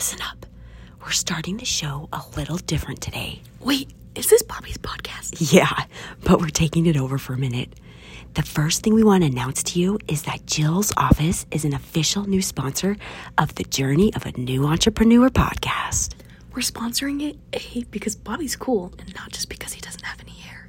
Listen up. We're starting the show a little different today. Wait, is this Bobby's podcast? Yeah, but we're taking it over for a minute. The first thing we want to announce to you is that Jill's office is an official new sponsor of the Journey of a New Entrepreneur podcast. We're sponsoring it A because Bobby's cool and not just because he doesn't have any hair.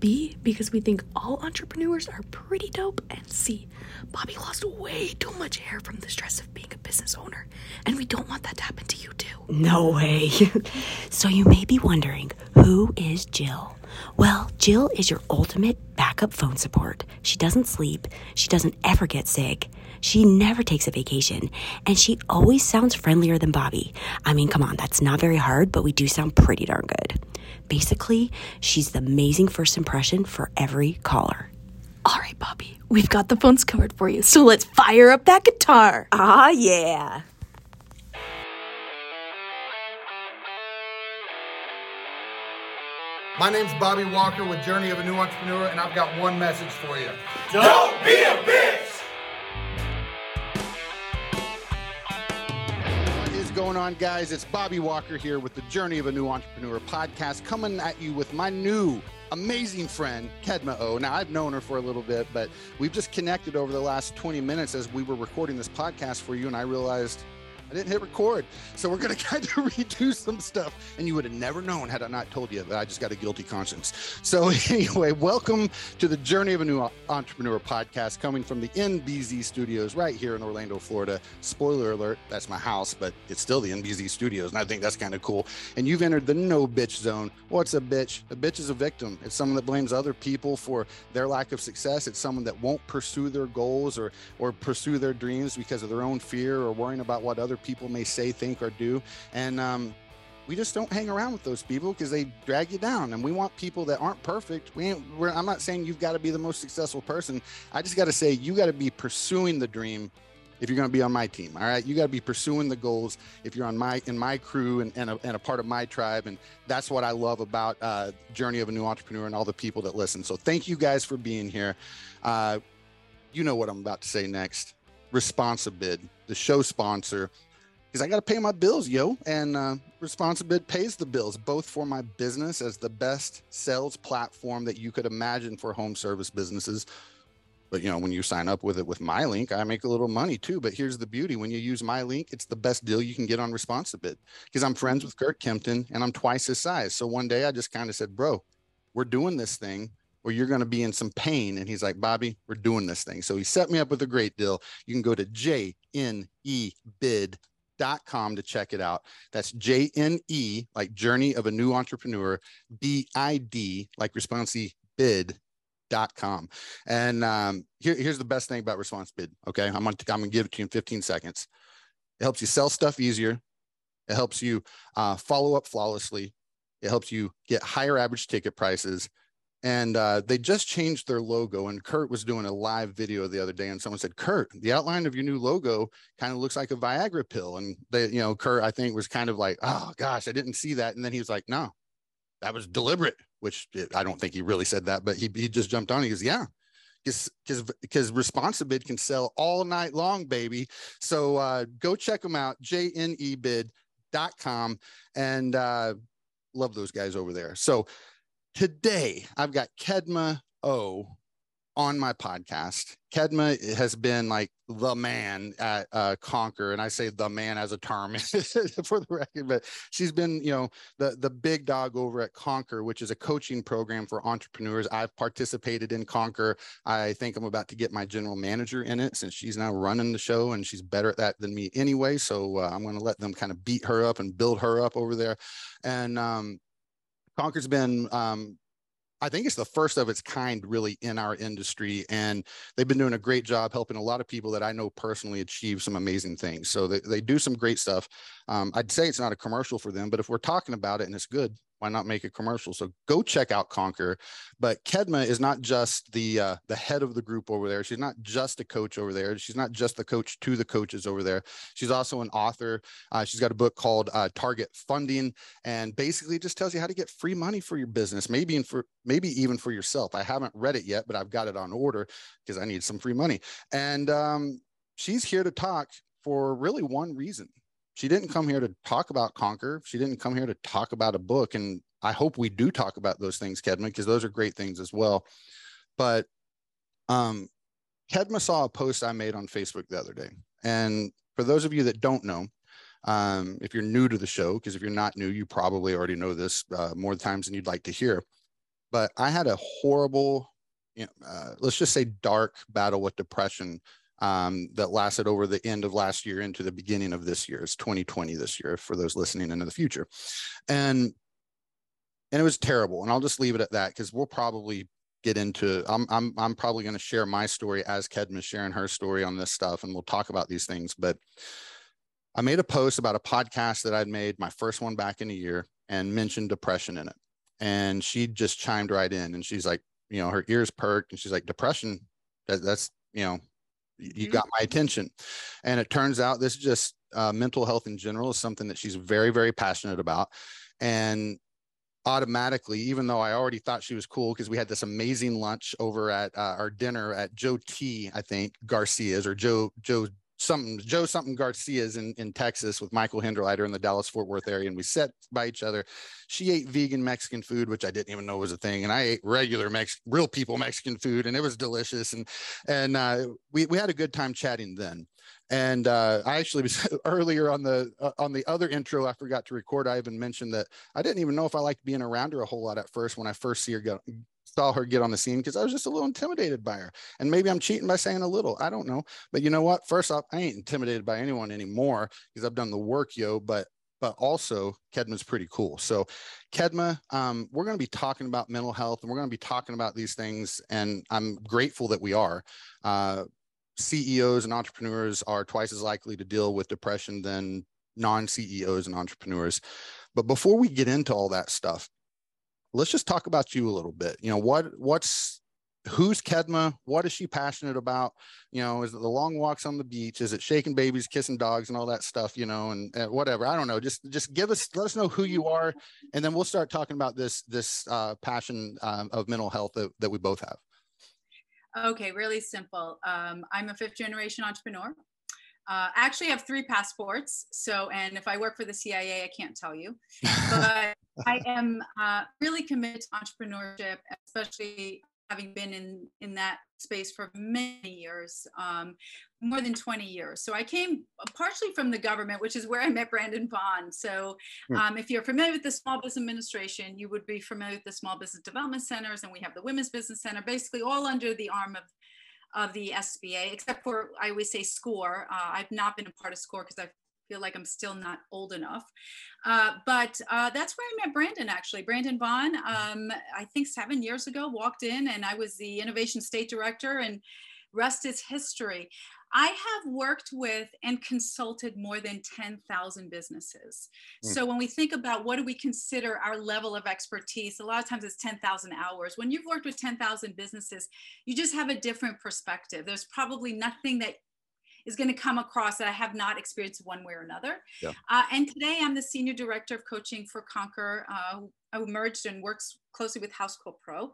B because we think all entrepreneurs are pretty dope. And C, Bobby lost way too much hair from the stress of being a business owner. And we don't want that to happen to you too. No way. so you may be wondering who is Jill? Well, Jill is your ultimate backup phone support. She doesn't sleep, she doesn't ever get sick, she never takes a vacation, and she always sounds friendlier than Bobby. I mean, come on, that's not very hard, but we do sound pretty darn good. Basically, she's the amazing first impression for every caller. All right, Bobby, we've got the phones covered for you, so let's fire up that guitar. Ah, yeah. My name's Bobby Walker with Journey of a New Entrepreneur, and I've got one message for you. Don't be a bitch! Going on, guys? It's Bobby Walker here with the Journey of a New Entrepreneur podcast, coming at you with my new amazing friend, Kedma Ough. Now, I've known her for a little bit, but we've just connected over the last 20 minutes as we were recording this podcast for you, and I realized I didn't hit record. So we're going to kind of redo some stuff. And you would have never known had I not told you that I just got a guilty conscience. So, anyway, welcome to the Journey of a New Entrepreneur podcast coming from the NBZ studios right here in Orlando, Florida. Spoiler alert, that's my house, but it's still the NBZ studios. And I think that's kind of cool. And you've entered the no bitch zone. What's a bitch? A bitch is a victim. It's someone that blames other people for their lack of success. It's someone that won't pursue their goals or, or pursue their dreams because of their own fear or worrying about what other people may say, think, or do. And um, we just don't hang around with those people because they drag you down. And we want people that aren't perfect. We ain't, I'm not saying you've got to be the most successful person. I just got to say you got to be pursuing the dream if you're going to be on my team all right you got to be pursuing the goals if you're on my in my crew and, and, a, and a part of my tribe and that's what i love about uh, journey of a new entrepreneur and all the people that listen so thank you guys for being here uh, you know what i'm about to say next responsibid the show sponsor because I got to pay my bills, yo. And uh, Responsibid pays the bills, both for my business as the best sales platform that you could imagine for home service businesses. But you know, when you sign up with it with my link, I make a little money too. But here's the beauty: when you use my link, it's the best deal you can get on Responsibid because I'm friends with Kurt Kempton and I'm twice his size. So one day I just kind of said, "Bro, we're doing this thing." Or you're going to be in some pain. And he's like, Bobby, we're doing this thing. So he set me up with a great deal. You can go to JNEBid dot com to check it out. That's J N E, like Journey of a New Entrepreneur, B I D, like Responsi Bid dot com. And um, here, here's the best thing about Response Bid. Okay, I'm gonna I'm gonna give it to you in 15 seconds. It helps you sell stuff easier. It helps you uh, follow up flawlessly. It helps you get higher average ticket prices and uh, they just changed their logo. And Kurt was doing a live video the other day, and someone said, "Kurt, the outline of your new logo kind of looks like a Viagra pill." And they, you know, Kurt, I think was kind of like, "Oh gosh, I didn't see that." And then he was like, "No, that was deliberate." Which it, I don't think he really said that, but he he just jumped on. He goes, "Yeah." Because because Responsibid can sell all night long, baby. So uh, go check them out, jnebid.com, and uh, love those guys over there. So Today, I've got Kedma Ough on my podcast. Kedma has been like the man at uh, Conquer, and I say the man as a term for the record, but she's been, you know, the the big dog over at Conquer, which is a coaching program for entrepreneurs. I've participated in Conquer. I think I'm about to get my general manager in it since she's now running the show, and she's better at that than me anyway. So uh, I'm going to let them kind of beat her up and build her up over there, and um, Conquer's been um, I think it's the first of its kind really in our industry. And they've been doing a great job helping a lot of people that I know personally achieve some amazing things. So they, they do some great stuff. Um, I'd say it's not a commercial for them, but if we're talking about it and it's good, why not make a commercial? So go check out Conquer. But Kedma is not just the uh, the head of the group over there. She's not just a coach over there. She's not just the coach to the coaches over there. She's also an author. Uh, she's got a book called uh, Target Funding, and basically just tells you how to get free money for your business, maybe for maybe even for yourself. I haven't read it yet, but I've got it on order because I need some free money. And um, she's here to talk for really one reason she didn't come here to talk about Conquer. She didn't come here to talk about a book. And I hope we do talk about those things, Kedma, because those are great things as well. But um, Kedma saw a post I made on Facebook the other day. And for those of you that don't know, um, if you're new to the show, because if you're not new, you probably already know this uh, more times than you'd like to hear. But I had a horrible, you know, uh, let's just say dark battle with depression um, that lasted over the end of last year into the beginning of this year. It's 2020 this year for those listening into the future. And and it was terrible. And I'll just leave it at that because we'll probably get into I'm I'm I'm probably going to share my story as Kedma sharing her story on this stuff and we'll talk about these things. But I made a post about a podcast that I'd made, my first one back in a year, and mentioned depression in it. And she just chimed right in and she's like, you know, her ears perked and she's like, depression, that, that's, you know, you mm-hmm. got my attention. And it turns out this is just uh, mental health in general is something that she's very, very passionate about. And automatically, even though I already thought she was cool because we had this amazing lunch over at uh, our dinner at Joe T, I think Garcia's or Joe Joe something Joe something Garcia's in, in Texas with Michael Hinderleiter in the Dallas Fort Worth area, and we sat by each other. She ate vegan Mexican food, which I didn't even know was a thing, and I ate regular Mex real people Mexican food, and it was delicious. And and uh, we we had a good time chatting then. And uh, I actually was earlier on the uh, on the other intro I forgot to record. I even mentioned that I didn't even know if I liked being around her a whole lot at first when I first see her go, saw her get on the scene because I was just a little intimidated by her. And maybe I'm cheating by saying a little. I don't know. But you know what? First off, I ain't intimidated by anyone anymore because I've done the work, yo. But but also Kedma's pretty cool. So Kedma, um, we're going to be talking about mental health and we're going to be talking about these things. And I'm grateful that we are. Uh, CEOs and entrepreneurs are twice as likely to deal with depression than non-CEOs and entrepreneurs. But before we get into all that stuff, let's just talk about you a little bit. You know, what what's who's Kedma? What is she passionate about? You know, is it the long walks on the beach? Is it shaking babies, kissing dogs, and all that stuff? You know, and, and whatever. I don't know. Just just give us let us know who you are, and then we'll start talking about this this uh, passion um, of mental health that, that we both have. Okay, really simple. Um, I'm a fifth generation entrepreneur. Uh, actually, have three passports. So, and if I work for the CIA, I can't tell you. But I am uh, really committed to entrepreneurship, especially having been in in that space for many years, um, more than 20 years. So I came partially from the government, which is where I met Brandon Vaughn So hmm. um, if you're familiar with the Small Business Administration, you would be familiar with the Small Business Development Centers, and we have the Women's Business Center, basically all under the arm of of the SBA, except for I always say SCORE. Uh, I've not been a part of SCORE because I feel like I'm still not old enough. Uh, but uh, that's where I met Brandon actually. Brandon Vaughn, um, I think seven years ago, walked in and I was the Innovation State Director, and rest is history. I have worked with and consulted more than 10,000 businesses. Mm. So when we think about what do we consider our level of expertise, a lot of times it's 10,000 hours. When you've worked with 10,000 businesses, you just have a different perspective. There's probably nothing that is going to come across that I have not experienced one way or another. Yeah. Uh, and today I'm the senior director of coaching for Conquer, uh, who merged and works closely with Housecall Pro,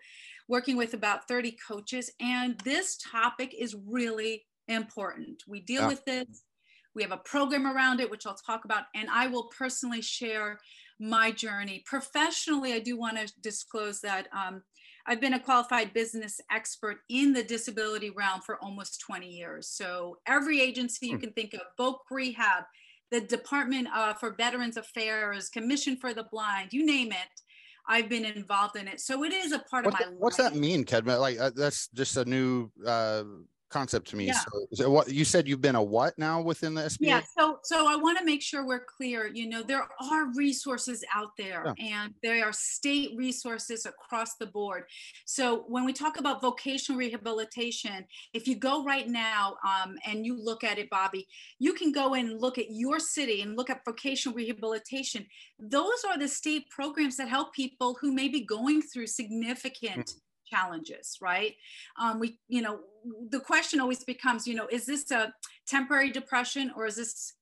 working with about 30 coaches. And this topic is really important. We deal yeah. with this. We have a program around it, which I'll talk about, and I will personally share my journey. Professionally, I do want to disclose that um, I've been a qualified business expert in the disability realm for almost 20 years. So every agency you hmm. can think of, Voc Rehab, the Department uh, for Veterans Affairs, Commission for the Blind, you name it. I've been involved in it, so it is a part what's of my. That, what's that mean, Kedma? Like uh, that's just a new uh, concept to me. Yeah. So, so, what you said you've been a what now within the SBA? Yeah. So so I want to make sure we're clear. You know, there are resources out there yeah. and there are state resources across the board. So when we talk about vocational rehabilitation, if you go right now um, and you look at it, Bobby, you can go and look at your city and look at vocational rehabilitation. Those are the state programs that help people who may be going through significant mm-hmm challenges, right? Um, we, you know, the question always becomes, you know, is this a temporary depression or is this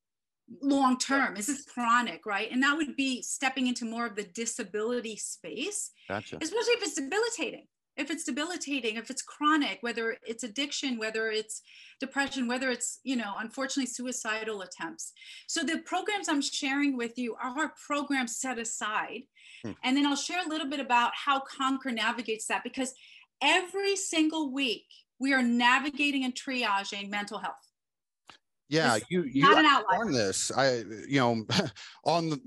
long term? Is this chronic, right? And that would be stepping into more of the disability space, gotcha. especially if it's debilitating. If it's debilitating, if it's chronic, whether it's addiction, whether it's depression, whether it's, you know, unfortunately suicidal attempts. So the programs I'm sharing with you are programs set aside. Hmm. And then I'll share a little bit about how Conquer navigates that because every single week we are navigating and triaging mental health. Yeah, you you on this. I you know on the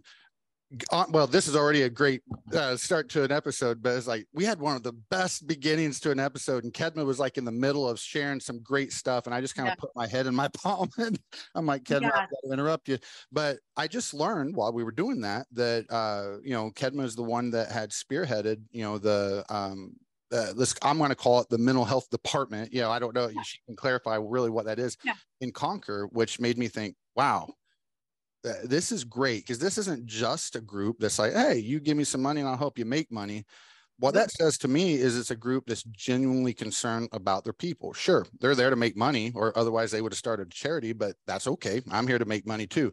well, this is already a great uh, start to an episode, but it's like we had one of the best beginnings to an episode, and Kedma was like in the middle of sharing some great stuff, and I just kind of yeah. put my head in my palm, and I'm like, Kedma, yeah. I got to interrupt you, but I just learned while we were doing that that uh, you know Kedma is the one that had spearheaded, you know, the um, uh, this I'm going to call it the mental health department. You know, I don't know. Yeah. She can clarify really what that is yeah. in Conquer, which made me think, wow, Uh, this is great because this isn't just a group that's like, hey, you give me some money and I'll help you make money. What that says to me is it's a group that's genuinely concerned about their people. Sure, they're there to make money, or otherwise they would have started a charity, but that's okay. I'm here to make money too.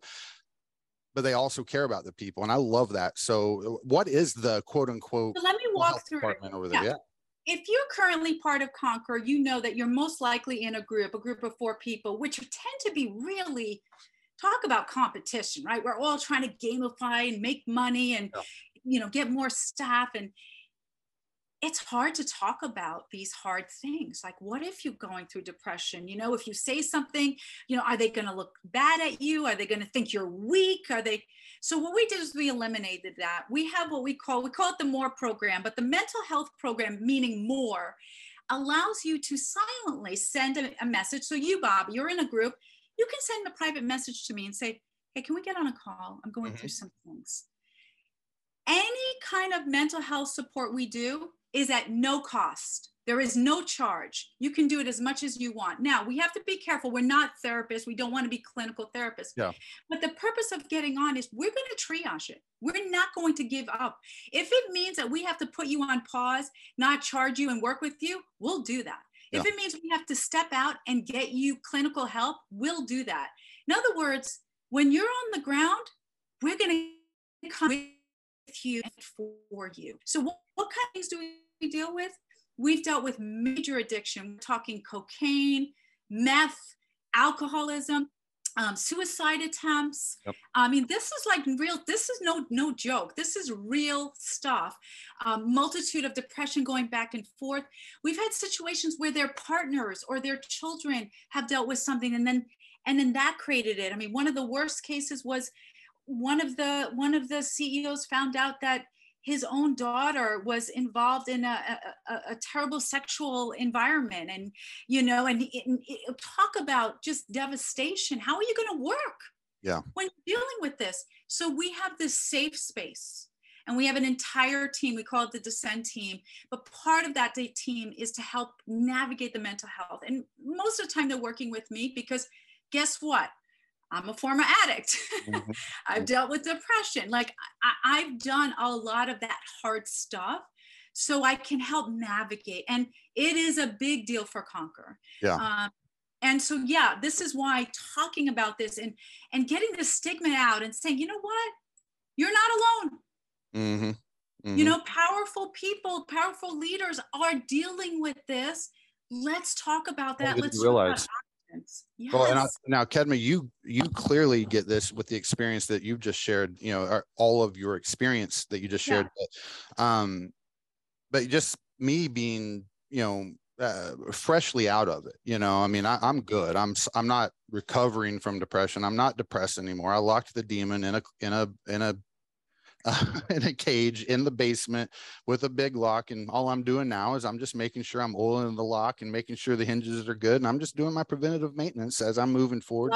But they also care about the people, and I love that. So, uh, what is the quote unquote? So let me walk through department over there. Yeah. yeah if you're currently part of Conquer, you know that you're most likely in a group, a group of four people, which tend to be really talk about competition, right? We're all trying to gamify and make money and yeah. you know get more staff and it's hard to talk about these hard things. Like what if you're going through depression? You know if you say something you know are they going to look bad at you? Are they going to think you're weak? Are they so what we did is we eliminated that. We have what we call we call it the more program but the mental health program meaning more allows you to silently send a, a message. So you bob you're in a group you can send a private message to me and say, hey, can we get on a call? I'm going mm-hmm. through some things. Any kind of mental health support we do is at no cost. There is no charge. You can do it as much as you want. Now, we have to be careful. We're not therapists. We don't want to be clinical therapists. Yeah. But the purpose of getting on is we're going to triage it. We're not going to give up. If it means that we have to put you on pause, not charge you and work with you, we'll do that. If it means we have to step out and get you clinical help, we'll do that. In other words, when you're on the ground, we're going to come with you for you. So, what, what kind of things do we deal with? We've dealt with major addiction. We're talking cocaine, meth, alcoholism, um, suicide attempts. Yep. I mean, this is like real. This is no no joke. This is real stuff. Um, multitude of depression going back and forth. We've had situations where their partners or their children have dealt with something, and then and then that created it. I mean, one of the worst cases was one of the one of the CEOs found out that his own daughter was involved in a, a, a terrible sexual environment and you know and, and, and talk about just devastation. How are you going to work yeah. when dealing with this? So we have this safe space and we have an entire team. We call it the descend team but part of that team is to help navigate the mental health. And most of the time they're working with me because guess what I'm a former addict. Mm-hmm. I've dealt with depression. Like I, have done a lot of that hard stuff. So I can help navigate. And it is a big deal for Conquer. Yeah. Um, and so yeah, this is why talking about this and and getting the stigma out and saying, you know what? You're not alone. Mm-hmm. Mm-hmm. You know, powerful people, powerful leaders are dealing with this. Let's talk about that. Let's realize Yes. Well, and I, now, Kedma, you you clearly get this with the experience that you've just shared. You know, all of your experience that you just shared. Yeah. But, um, but just me being, you know, uh, freshly out of it. You know, I mean, I, am good. I'm I'm not recovering from depression. I'm not depressed anymore. I locked the demon in a in a in a uh, in a cage in the basement with a big lock. And all I'm doing now is I'm just making sure I'm oiling the lock and making sure the hinges are good. And I'm just doing my preventative maintenance as I'm moving forward.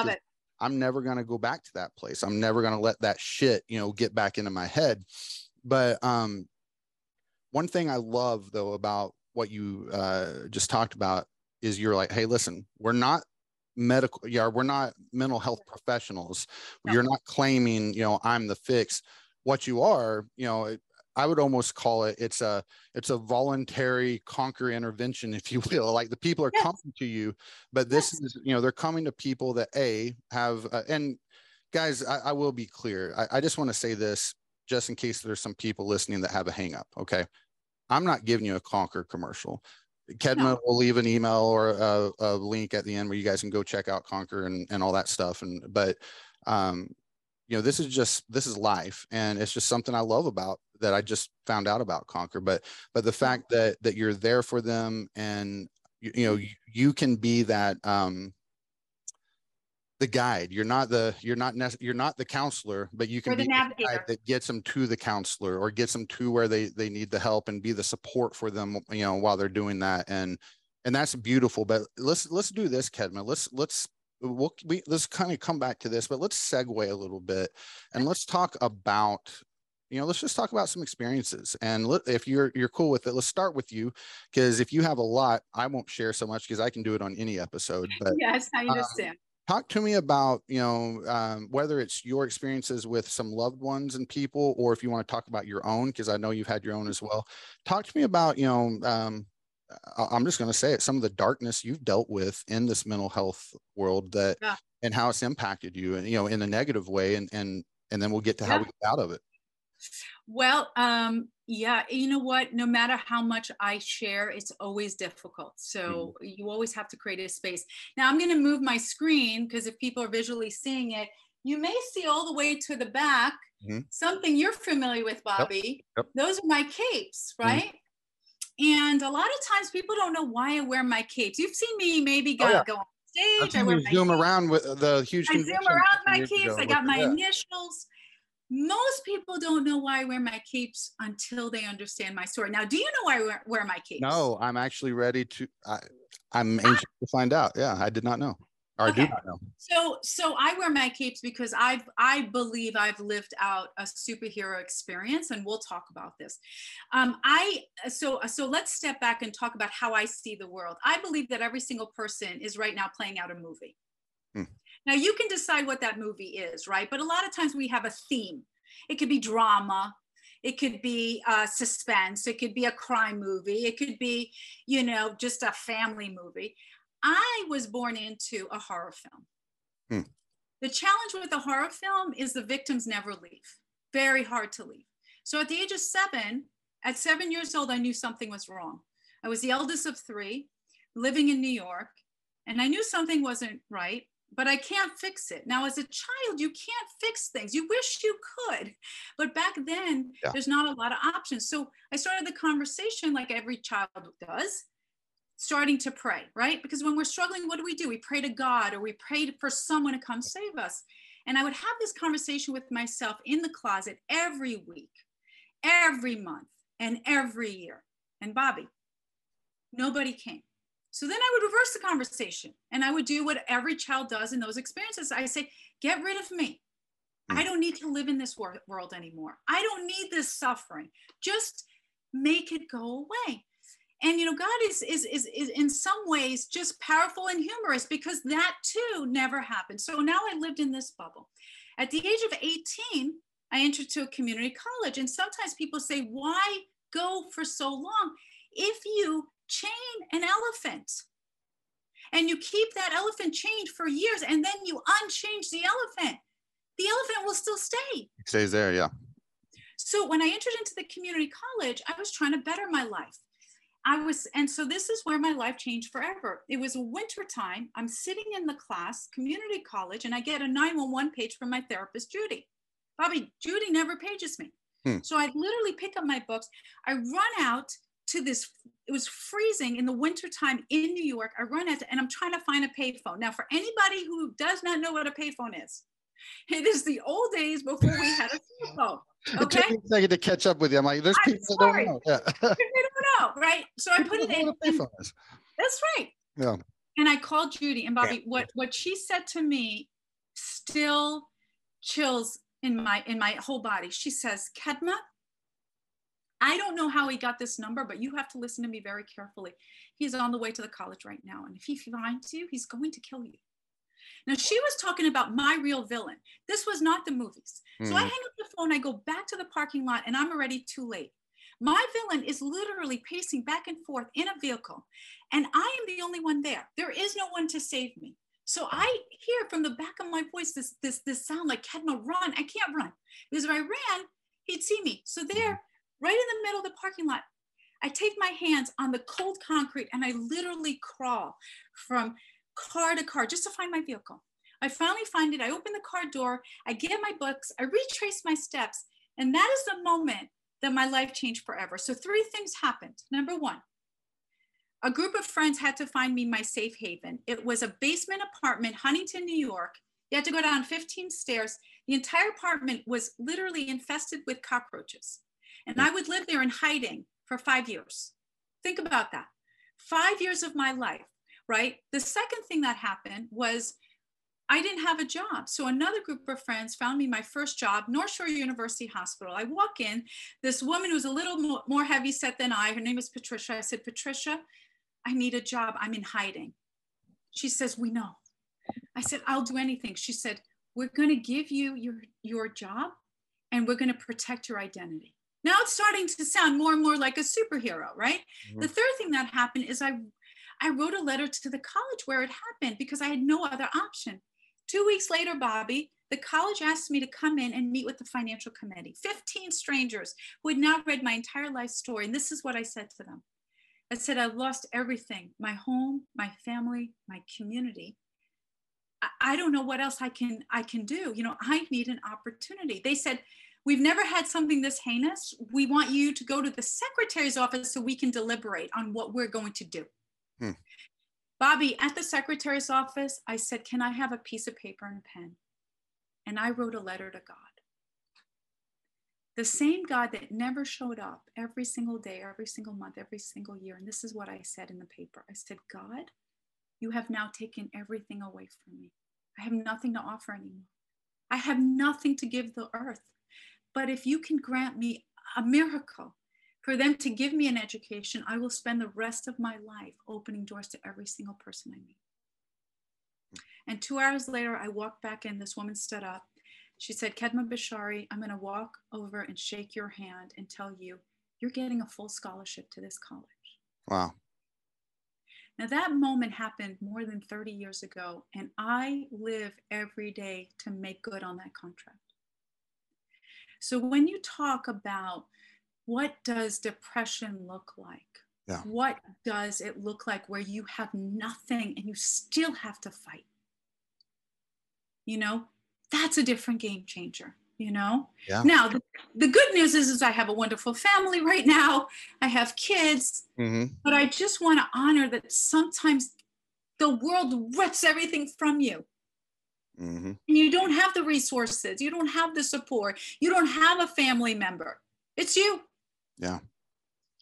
I'm never going to go back to that place. I'm never going to let that shit, you know, get back into my head. But um, one thing I love though about what you uh, just talked about is you're like, hey, listen, we're not medical yeah we're not mental health professionals no. you're not claiming you know i'm the fix what you are you know i would almost call it it's a it's a voluntary conquer intervention if you will like the people are yes. coming to you but this yes. is you know they're coming to people that a have uh, and guys I, I, will be clear I, I just want to say this just in case there's some people listening that have a hang up okay I'm not giving you a Conquer commercial. Kedma no. will leave an email or a, a, link at the end where you guys can go check out Conquer and, and all that stuff. And but um, you know, this is just this is life, and it's just something I love about that I just found out about Conquer. But but the fact that that you're there for them, and you, you know, you, you can be that um, the guide. You're not the you're not nec- you're not the counselor, but you can be the, the guide that gets them to the counselor or gets them to where they they need the help and be the support for them. You know, while they're doing that, and and that's beautiful. But let's let's do this, Kedma. Let's let's we'll we, let's kind of come back to this, but let's segue a little bit and let's talk about you know let's just talk about some experiences. And let, if you're you're cool with it let's start with you because if you have a lot i won't share so much because i can do it on any episode but yes i um, understand. um, talk to me about you know um, whether it's your experiences with some loved ones and people or if you want to talk about your own because i know you've had your own as well. Talk to me about you know um, i'm just going to say it some of the darkness you've dealt with in this mental health world that yeah. and how it's impacted you and you know in a negative way and and and then we'll get to yeah. how we get out of it well, um, yeah, you know what? No matter how much I share, it's always difficult. So mm-hmm. you always have to create a space. Now I'm going to move my screen because if people are visually seeing it, you may see all the way to the back mm-hmm. something you're familiar with, Bobby. Yep. Yep. Those are my capes, mm-hmm. right? Mm-hmm. And a lot of times people don't know why I wear my capes. You've seen me maybe go, oh, yeah. go on stage. I wear zoom capes. around with uh, the huge. I zoom around my capes. I got my yeah. initials most people don't know why I wear my capes until they understand my story. Now, do you know why I wear, wear my capes? No, I'm actually ready to. I, am ah. anxious to find out. Yeah, I did not know. Or okay. I do not know. So, so I wear my capes because I've, I believe I've lived out a superhero experience, and we'll talk about this. Um, I so so let's step back and talk about how I see the world. I believe that every single person is right now playing out a movie. Hmm. Now you can decide what that movie is, right? But a lot of times we have a theme. It could be drama, it could be uh, suspense, it could be a crime movie, it could be, you know, just a family movie. I was born into a horror film. Hmm. The challenge with a horror film is the victims never leave. Very hard to leave. So at the age of seven, at seven years old, I knew something was wrong. I was the eldest of three, living in New York, and I knew something wasn't right but I can't fix it. Now, as a child, you can't fix things. You wish you could, but back then, yeah. there's not a lot of options. So I started the conversation like every child does, starting to pray, right? Because when we're struggling, what do we do? We pray to God or we pray for someone to come save us. And I would have this conversation with myself in the closet every week, every month, and every year. And Bobby, nobody came. So then I would reverse the conversation and I would do what every child does in those experiences. I say, get rid of me. I hmm. don't need to live in this wor- world anymore. I don't need this suffering. Just make it go away. And you know, God is, is is is in some ways just powerful and humorous because that too never happened. So now I lived in this bubble. At the age of 18, I entered to a community college. And sometimes people say, why go for so long? If you chain an elephant and you keep that elephant chained for years and then you unchange the elephant the elephant will still stay it stays there yeah so when i entered into the community college i was trying to better my life i was and so this is where my life changed forever it was winter time i'm sitting in the class community college and i get a 911 page from my therapist judy bobby judy never pages me hmm. so i literally pick up my books i run out to this it was freezing in the wintertime in New York. I run out and I'm trying to find a payphone. Now, for anybody who does not know what a payphone is, it is the old days before we had a cell phone. Okay. It took me a second to catch up with you. I'm like, there's people that don't know. Yeah. they don't know, right? So I put it in. That's right. Yeah. And I called Judy and Bobby. Yeah. What what she said to me still chills in my in my whole body. She says, Kedma, I don't know how he got this number, but you have to listen to me very carefully. He's on the way to the college right now. And if he finds you, he's going to kill you. Now, she was talking about my real villain. This was not the movies. Mm. So I hmm. hang up the phone, I go back to the parking lot, and I'm already too late. My villain is literally pacing back and forth in a vehicle, and I am the only one there. There is no one to save me. So I hear from the back of my voice this this this sound like Kedma, run! I can't run because if I ran, he'd see me. So there, mm-hmm. right in the middle of the parking lot. I take my hands on the cold concrete and I literally crawl from car to car just to find my vehicle. I finally find it. I open the car door. I get my books. I retrace my steps. And that is the moment that my life changed forever. So, three things happened. Number one, a group of friends had to find me my safe haven. It was a basement apartment, Huntington, New York. You had to go down 15 stairs. The entire apartment was literally infested with cockroaches. And I would live there in hiding for five years. Think about that. Five years of my life, right? The second thing that happened was I didn't have a job. So another group of friends found me my first job, North Shore University Hospital. I walk in, this woman who's a little more, heavy set than I, her name is Patricia. I said, Patricia, I need a job. I'm in hiding. She says, We know. I said, I'll do anything. She said, We're going to give you your, your job and we're going to protect your identity. Now it's starting to sound more and more like a superhero, right? Mm-hmm. The third thing that happened is I I wrote a letter to the college where it happened because I had no other option. Two weeks later, Bobby, the college asked me to come in and meet with the financial committee 15 strangers who had now read my entire life story. And this is what I said to them I said, I've lost everything my home, my family, my community. I, don't know what else I can I can do. You know, I need an opportunity. They said, We've never had something this heinous. We want you to go to the secretary's office so we can deliberate on what we're going to do. Bobby, at the secretary's office, I said, Can I have a piece of paper and a pen? And I wrote a letter to God. The same God that never showed up every single day, every single month, every single year. And this is what I said in the paper I said, God, you have now taken everything away from me. I have nothing to offer anymore. I have nothing to give the earth. But if you can grant me a miracle for them to give me an education, I will spend the rest of my life opening doors to every single person I meet. And two hours later, I walked back in. This woman stood up. She said, Kedma Bishari, I'm going to walk over and shake your hand and tell you you're getting a full scholarship to this college. Wow. Now, that moment happened more than 30 years ago, and I live every day to make good on that contract. So when you talk about what does depression look like? Yeah. What does it look like where you have nothing and you still have to fight? You know, that's a different game changer you know yeah. now the, the, good news is, is i have a wonderful family right now i have kids mm-hmm. but i just want to honor that sometimes the world rips everything from you Mm-hmm. And you don't have the resources, you don't have the support, you don't have a family member. It's you. Yeah.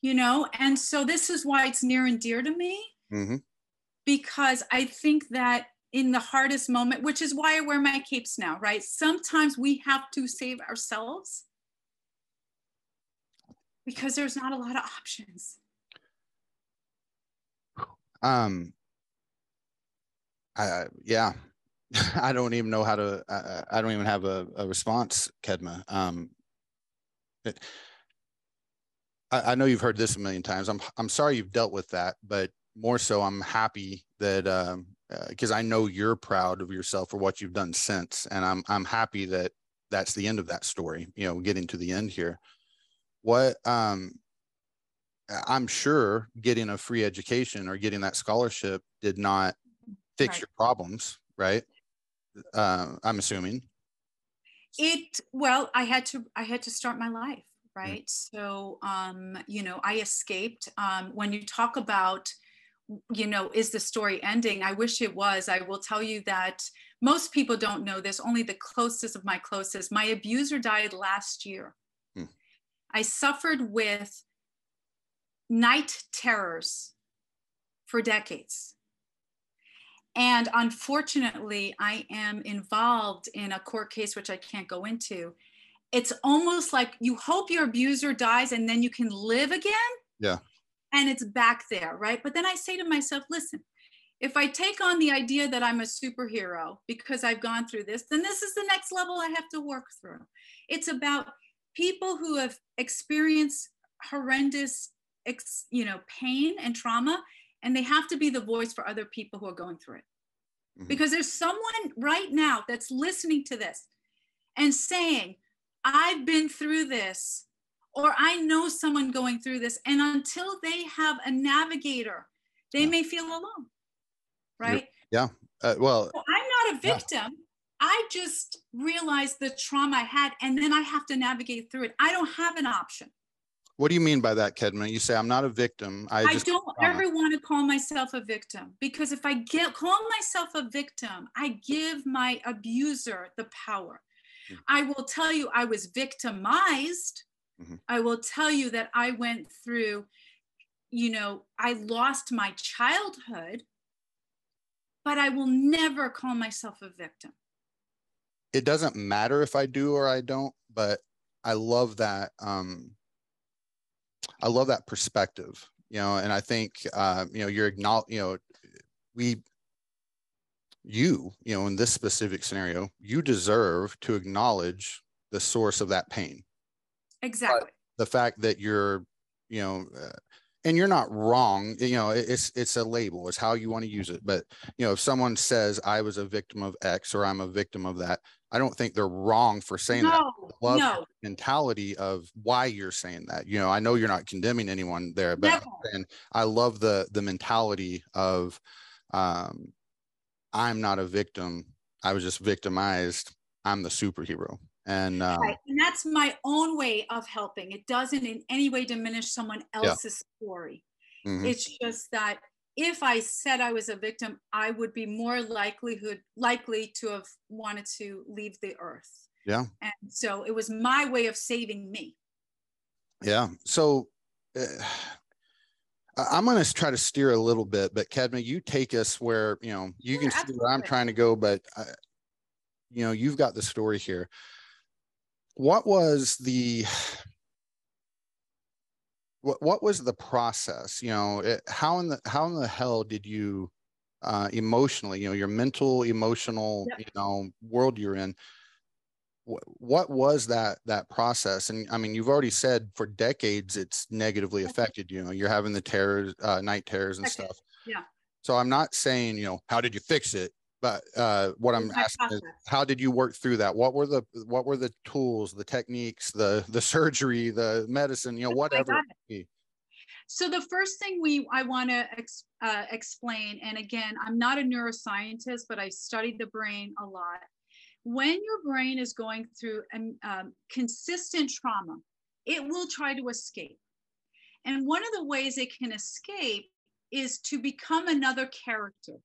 You know, and so this is why it's near and dear to me mm-hmm. because I think that in the hardest moment, which is why I wear my capes now, right? Sometimes we have to save ourselves because there's not a lot of options. Um, I, yeah, I don't even know how to. I, I don't even have a, a response, Kedma. Um, it, I, I, know you've heard this a million times. I'm I'm sorry you've dealt with that, but more so, I'm happy that because um, uh, I know you're proud of yourself for what you've done since, and I'm I'm happy that that's the end of that story. You know, getting to the end here. What um, I'm sure getting a free education or getting that scholarship did not fix right. your problems, right? uh, I'm assuming. It well, I had to I had to start my life right. Mm. So um, you know, I escaped. Um, when you talk about you know, is the story ending? I wish it was. I will tell you that most people don't know this. Only the closest of my closest. My abuser died last year. Hmm. I suffered with night terrors for decades. And unfortunately, I am involved in a court case, which I can't go into. It's almost like you hope your abuser dies and then you can live again. Yeah. And it's back there, right? But then I say to myself, listen, if I take on the idea that I'm a superhero because I've gone through this, then this is the next level I have to work through. It's about people who have experienced horrendous, you know, pain and trauma and they have to be the voice for other people who are going through it. Mm-hmm. Because there's someone right now that's listening to this and saying, I've been through this, or I know someone going through this. And until they have a navigator, they Yeah. may feel alone. Right. Yeah. Uh, well, So I'm not a Yeah. victim. I just realized the trauma I had, and then I have to navigate through it. I don't have an option. what do you mean by that, Kedma? You say I'm not a victim. I, I, don't ever want to call myself a victim because if I get call myself a victim, I give my abuser the power. Mhm. I will tell you I was victimized. Mhm. I will tell you that I went through, you know, I lost my childhood, but I will never call myself a victim. it doesn't matter if I do or I don't, but I love that. Um, I love that perspective, you know, and I think, uh, you know, you're acknowledge, you know, we, you, you know, in this specific scenario, you deserve to acknowledge the source of that pain. Exactly. The fact that you're, you know, uh, and you're not wrong, you know, it- it's, it's a label, it's how you want to use it. But, you know, if someone says I was a victim of X or I'm a victim of that, I don't think they're wrong for saying that no, love no, mentality of why you're saying that. You know, I know you're not condemning anyone there, but saying I love the the mentality of um I'm not a victim. I was just victimized. I'm the superhero. And um, Right. And that's my own way of helping. It doesn't in any way diminish someone else's story. mhm, It's just that if I said I was a victim, I would be more likelihood likely to have wanted to leave the earth. Yeah. And so it was my way of saving me. yeah. So uh, I'm going to try to steer a little bit, but Kedma, you take us where, you know, you Sure, can see where I'm trying to go, but I, you know, you've got the story here. What was the what what was the process? You know, it, how in the how in the hell did you uh emotionally, you know, your mental, emotional, Yep. you know, world you're in? What, was that that process? And I mean, you've already said for decades it's negatively affected you. know, you're having the terrors, uh, night terrors and Decades, stuff. yeah. So I'm not saying, you know, how did you fix it? But uh, what It I'm asking is, how did you work through that? What were the what were the tools, the techniques, the the surgery, the medicine, you know, whatever. So the first thing we I want to ex, uh, explain, and again, I'm not a neuroscientist, but I studied the brain a lot. When your brain is going through um, consistent trauma, it will try to escape. And one of the ways it can escape is to become another character.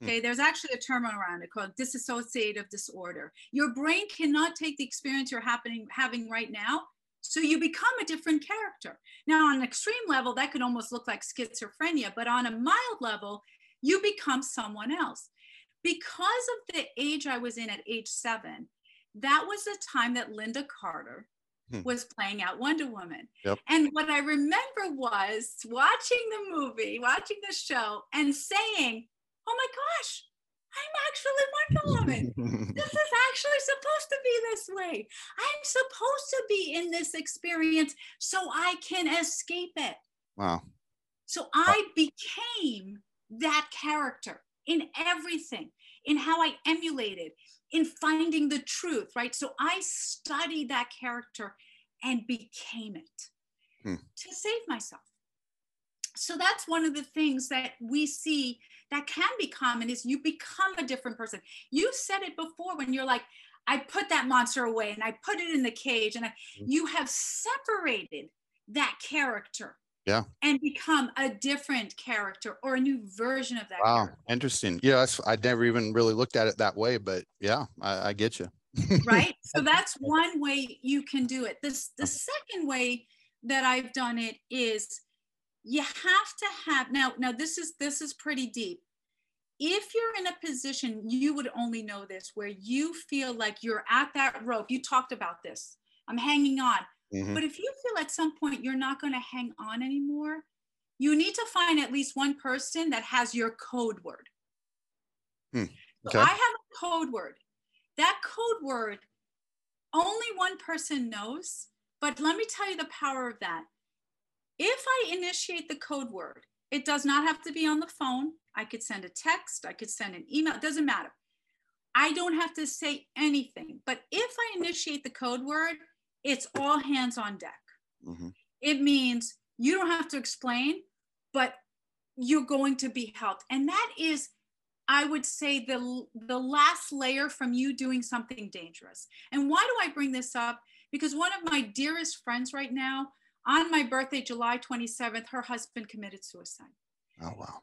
Okay, there's actually a term around it called dissociative disorder. Your brain cannot take the experience you're happening having right now, so you become a different character. Now, on an extreme level, that could almost look like schizophrenia, but on a mild level, you become someone else. Because of the age I was in at age seven, that was the time that Lynda Carter Hmm. was playing out Wonder Woman. Yep. And what I remember was watching the movie, watching the show, and saying, Oh my gosh, I'm actually Wonder Woman this is actually supposed to be this way. I'm supposed to be in this experience so I can escape it. wow. So I became that character in everything, in how I emulated, in finding the truth, right? So I studied that character and became it Hmm. to save myself. So that's one of the things that we see that can be common is you become a different person. You said it before when you're like, I put that monster away and I put it in the cage, and I, Hmm. you have separated that character Yeah. and become a different character or a new version of that Wow. character, Interesting. Yeah, that's I never even really looked at it that way, but yeah, I, I get you. right? So that's one way you can do it. This the second way that I've done it is you have to have now now this is this is pretty deep. If you're in a position, you would only know this where you feel like you're at that rope. You talked about this. I'm hanging on. Mhm. But if you feel at some point you're not going to hang on anymore, you need to find at least one person that has your code word. Hmm, So okay. I have a code word. That code word, only one person knows. But let me tell you the power of that. If I initiate the code word, it does not have to be on the phone. I could send a text, I could send an email, it doesn't matter. I don't have to say anything. But if I initiate the code word, it's all hands on deck. Mhm. It means you don't have to explain, but you're going to be helped. And that is, I would say, the, the last layer from you doing something dangerous. And why do I bring this up? Because one of my dearest friends right now, on my birthday, July 27th, her husband committed suicide Oh wow.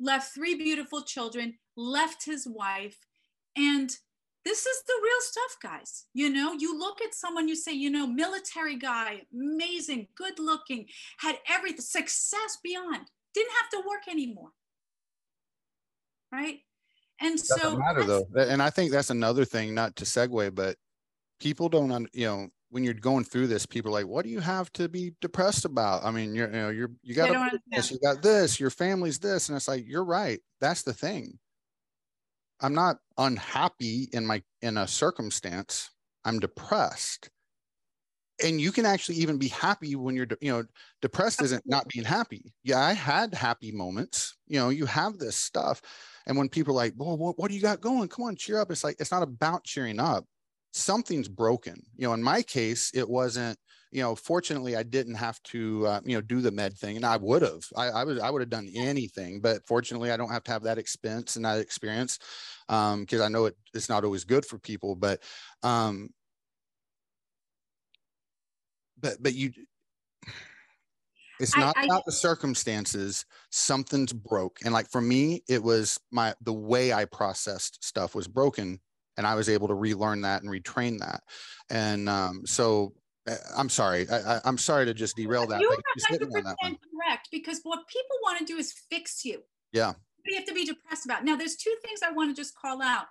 left three beautiful children, left his wife. And this is the real stuff, guys. You know, you look at someone, you say, you know, military guy, amazing, good looking, had everything, success beyond, didn't have to work anymore. Right. And so, Doesn't matter though, and I think that's another thing. Not to segue, but people don't, you know, when you're going through this, people are like, "What do you have to be depressed about?" I mean, you're, you know, you're you got They don't a business, you got this, your family's this, and it's like you're right. That's the thing. I'm not unhappy in my in a circumstance. I'm depressed. And you can actually even be happy when you're, you know, depressed isn't not being happy. Yeah, I had happy moments. You know, you have this stuff. And when people are like, well, what, what do you got going? Come on, cheer up. It's like, it's not about cheering up. Something's broken. You know, in my case, it wasn't, you know, fortunately I didn't have to, uh, you know, do the med thing and I would have, I, I was, I would have done anything, but fortunately I don't have to have that expense and that experience. Um, cause I know it, it's not always good for people, but, um, but, but you, it's I- not I- about the circumstances something's broke and like for me it was my the way i processed stuff was broken and i was able to relearn that and retrain that and um so uh, i'm sorry I, i'm sorry to just derail that You're but just on that 100% correct because what people want to do is fix you. Yeah. You have to be depressed about. Now, there's two things I want to just call out.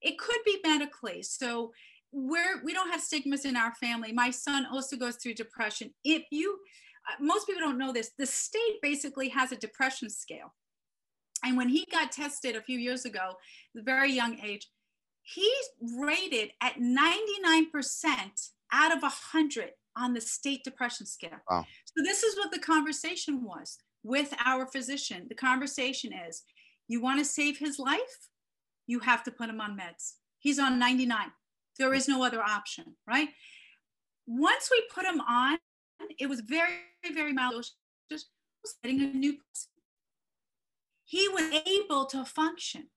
It could be medically. So we're we don't have stigmas in our family. My son also goes through depression. If you uh, most people don't know this, the state basically has a depression scale. And when he got tested a few years ago, a very young age, he's rated at 99% out of 100 on the state depression scale. Wow. So this is what the conversation was with our physician. The conversation is, you want to save his life? You have to put him on meds. He's on 99. There is no other option, right? Once we put him on, it was very, very mild. Just getting a new person. He was able to function.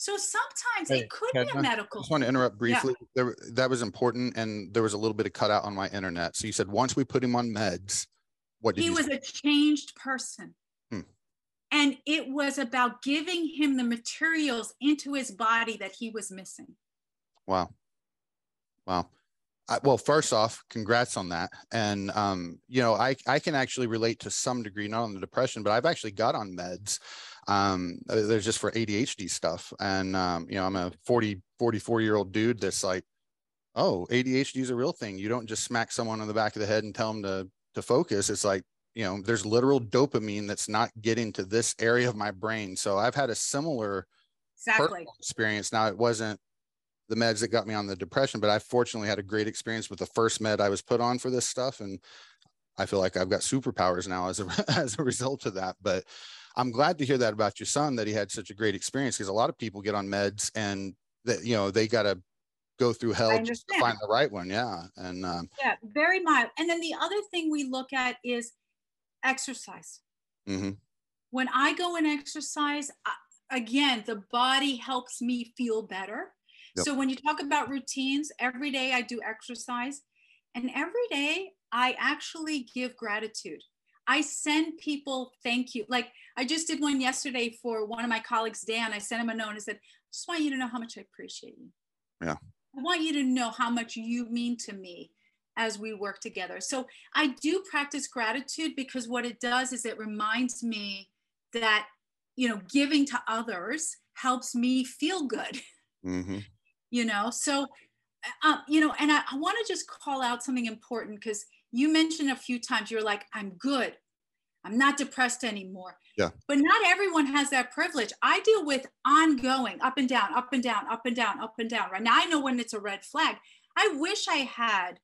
So sometimes Hey, it could be a a I medical. just want to interrupt briefly. There, that was important, and there was a little bit of cutout on my internet. So you said once we put him on meds, what did he was say? a changed person. Hmm. And it was about giving him the materials into his body that he was missing. Wow. Wow. I, well, first off, congrats on that. And, um, you know, I, I can actually relate to some degree, not on the depression, but I've actually got on meds. Um, uh, they're just for ADHD stuff. And, um, you know, I'm a 40, 44 year old dude that's like, oh, ADHD is a real thing. You don't just smack someone on the back of the head and tell them to, to focus. It's like, you know, there's literal dopamine that's not getting to this area of my brain. So I've had a similar Exactly. experience. Now it wasn't the meds that got me on the depression, but I fortunately had a great experience with the first med I was put on for this stuff, and I feel like I've got superpowers now as a as a result of that. But I'm glad to hear that about your son that he had such a great experience because a lot of people get on meds and that you know they got to go through hell just to find the right one. Yeah, and um, Yeah, very mild. And then the other thing we look at is exercise. mhm. When I go and exercise, I, again, the body helps me feel better. Yep. So when you talk about routines, every day I do exercise, and every day I actually give gratitude. I send people thank you. Like I just did one yesterday for one of my colleagues, Dan. I sent him a note and I said, I just want you to know how much I appreciate you. Yeah. I want you to know how much you mean to me as we work together. So I do practice gratitude because what it does is it reminds me that, you know, giving to others helps me feel good Mhm. you know so um, you know and i, I want to just call out something important because you mentioned a few times you're like i'm good i'm not depressed anymore Yeah. but not everyone has that privilege i deal with ongoing up and down up and down up and down up and down right now i know when it's a red flag i wish i had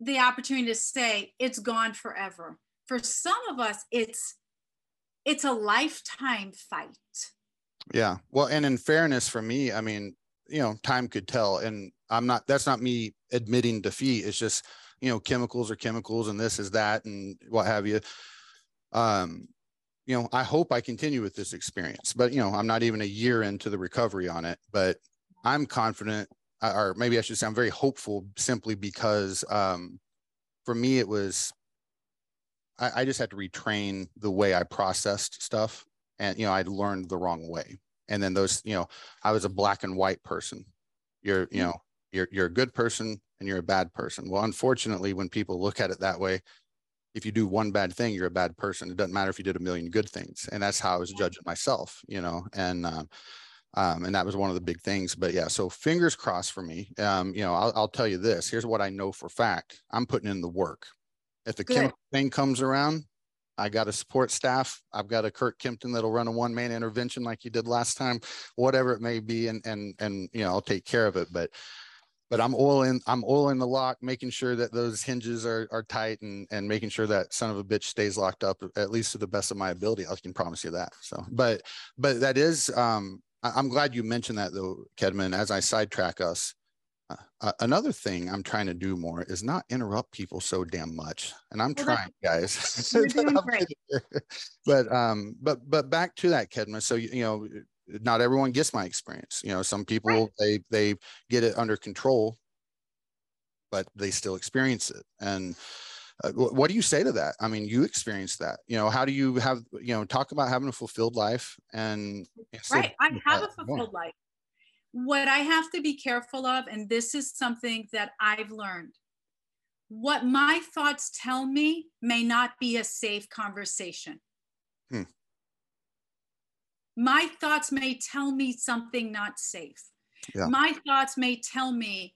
the opportunity to say it's gone forever for some of us it's it's a lifetime fight Yeah. Well, and in fairness for me, I mean, you know, time could tell. And I'm not, that's not me admitting defeat. It's just you know chemicals or chemicals and this is that and what have you. Um you know i hope i continue with this experience but you know i'm not even a year into the recovery on it but i'm confident or maybe i should say i'm very hopeful simply because um for me it was I, I just had to retrain the way i processed stuff and you know i'd learned the wrong way. And then those you know i was a black and white person. You're you know you're you're a good person and you're a bad person. Well unfortunately when people look at it that way if you do one bad thing you're a bad person. It doesn't matter if you did a million good things. And that's how i was judging myself you know and um, um, and that was one of the big things. But yeah so fingers crossed for me. Um, you know I'll, I'll tell you this. Here's what i know for fact. I'm putting in the work. If the chemical thing comes around I got a support staff. I've got a Kurt Kempton that'll run a one man intervention like you did last time, whatever it may be, and and and you know I'll take care of it. But but I'm oiling I'm oiling the lock, making sure that those hinges are are tight, and and making sure that son of a bitch stays locked up at least to the best of my ability. I can promise you that. So, but but that is um, I'm glad you mentioned that though, Kedman. As I sidetrack us, uh, another thing I'm trying to do more is not interrupt people so damn much, and I'm well, trying, guys. but um, but but back to that, Kedma. So you, you, know, not everyone gets my experience. You know, some people right. they they get it under control, but they still experience it. And uh, what do you say to that? I mean, you experienced that. You know, how do you have you know talk about having a fulfilled life and right? I have a fulfilled life what I have to be careful of, and this is something that I've learned, what my thoughts tell me may not be a safe conversation. Hmm. My thoughts may tell me something not safe. Yeah. My thoughts may tell me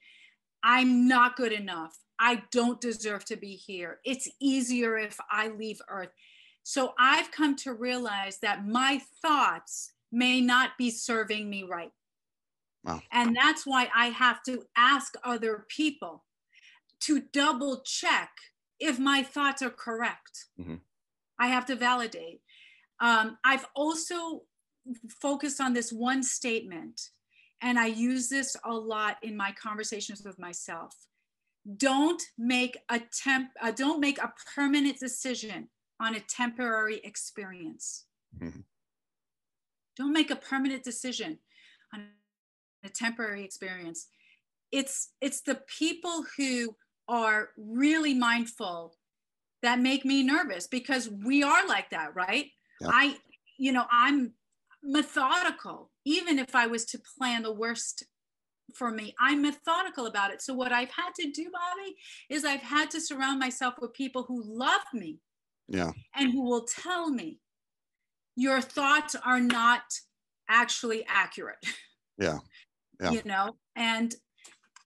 I'm not good enough. I don't deserve to be here. It's easier if I leave Earth. So I've come to realize that my thoughts may not be serving me right. Wow. And that's why I have to ask other people to double check if my thoughts are correct. Mm-hmm. I have to validate. Um, I've also focused on this one statement, and I use this a lot in my conversations with myself. Don't make a temp, uh, don't make a permanent decision on a temporary experience. Mm-hmm. Don't make a permanent decision on a temporary experience it's it's the people who are really mindful that make me nervous because we are like that right yeah. i you know i'm methodical. Even if i was to plan the worst for me i'm methodical about it. So what i've had to do bobby is i've had to surround myself with people who love me yeah. and who will tell me your thoughts are not actually accurate. Yeah. Yeah. you know? And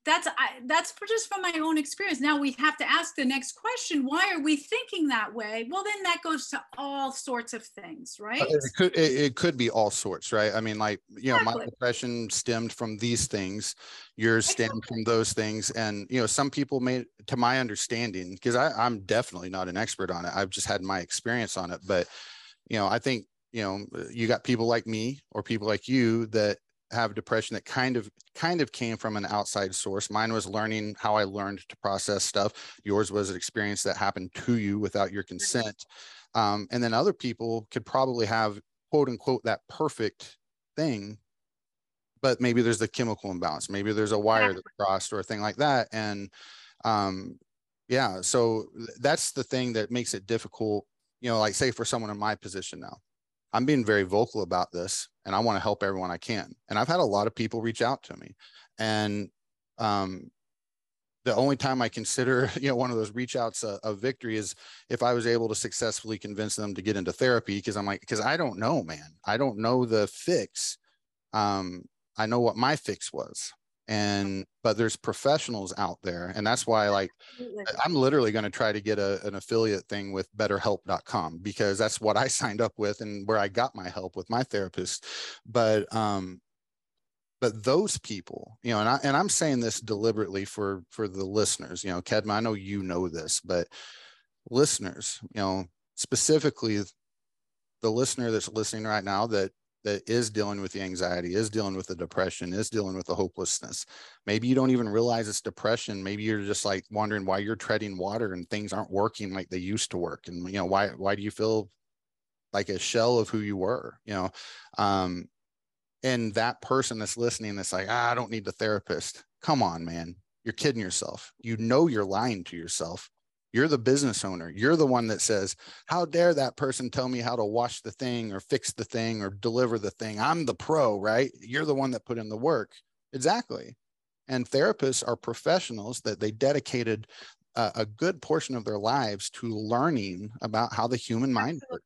that's I, that's just from my own experience now we have to ask the next question why are we thinking that way well then that goes to all sorts of things right it could it, it could be all sorts right i mean like you know exactly. my depression stemmed from these things yours exactly. stemmed from those things and you know some people may to my understanding because i'm definitely not an expert on it i've just had my experience on it but you know i think you know you got people like me or people like you that have depression that kind of kind of came from an outside source. Mine was learning how I learned to process stuff. Yours was an experience that happened to you without your consent. Um, and then other people could probably have quote unquote that perfect thing, but maybe there's the chemical imbalance. Maybe there's a wire that's crossed or a thing like that. And um, yeah, so that's the thing that makes it difficult. You know, like say for someone in my position now, I'm being very vocal about this and I want to help everyone I can. And I've had a lot of people reach out to me. And um, the only time I consider, you know, one of those reach outs a, a, victory is if I was able to successfully convince them to get into therapy. Cause I'm like, cause I don't know, man, I don't know the fix. Um, I know what my fix was and but there's professionals out there and that's why like i'm literally going to try to get a, an affiliate thing with betterhelp.com because that's what i signed up with and where i got my help with my therapist but um but those people you know and i and i'm saying this deliberately for for the listeners you know kedma i know you know this but listeners you know specifically the listener that's listening right now that that is dealing with the anxiety, is dealing with the depression, is dealing with the hopelessness. Maybe you don't even realize it's depression. Maybe you're just like wondering why you're treading water and things aren't working like they used to work. And you know, why why do you feel like a shell of who you were? You know, um, and that person that's listening that's like, ah, I don't need the therapist. Come on, man. You're kidding yourself. You know you're lying to yourself. You're the business owner. You're the one that says, How dare that person tell me how to wash the thing or fix the thing or deliver the thing? I'm the pro, right? You're the one that put in the work. Exactly. And therapists are professionals that they dedicated a, a good portion of their lives to learning about how the human mind works.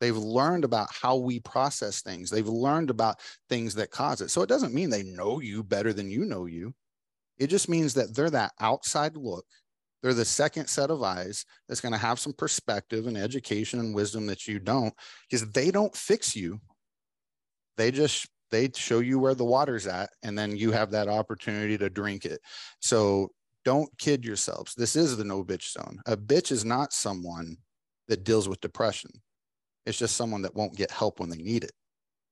They've learned about how we process things. They've learned about things that cause it. So it doesn't mean they know you better than you know you. It just means that they're that outside look they're the second set of eyes that's going to have some perspective and education and wisdom that you don't, because they don't fix you. They just they show you where the water's at, and then you have that opportunity to drink it. So don't kid yourselves. This is the no bitch zone. A bitch is not someone that deals with depression. It's just someone that won't get help when they need it.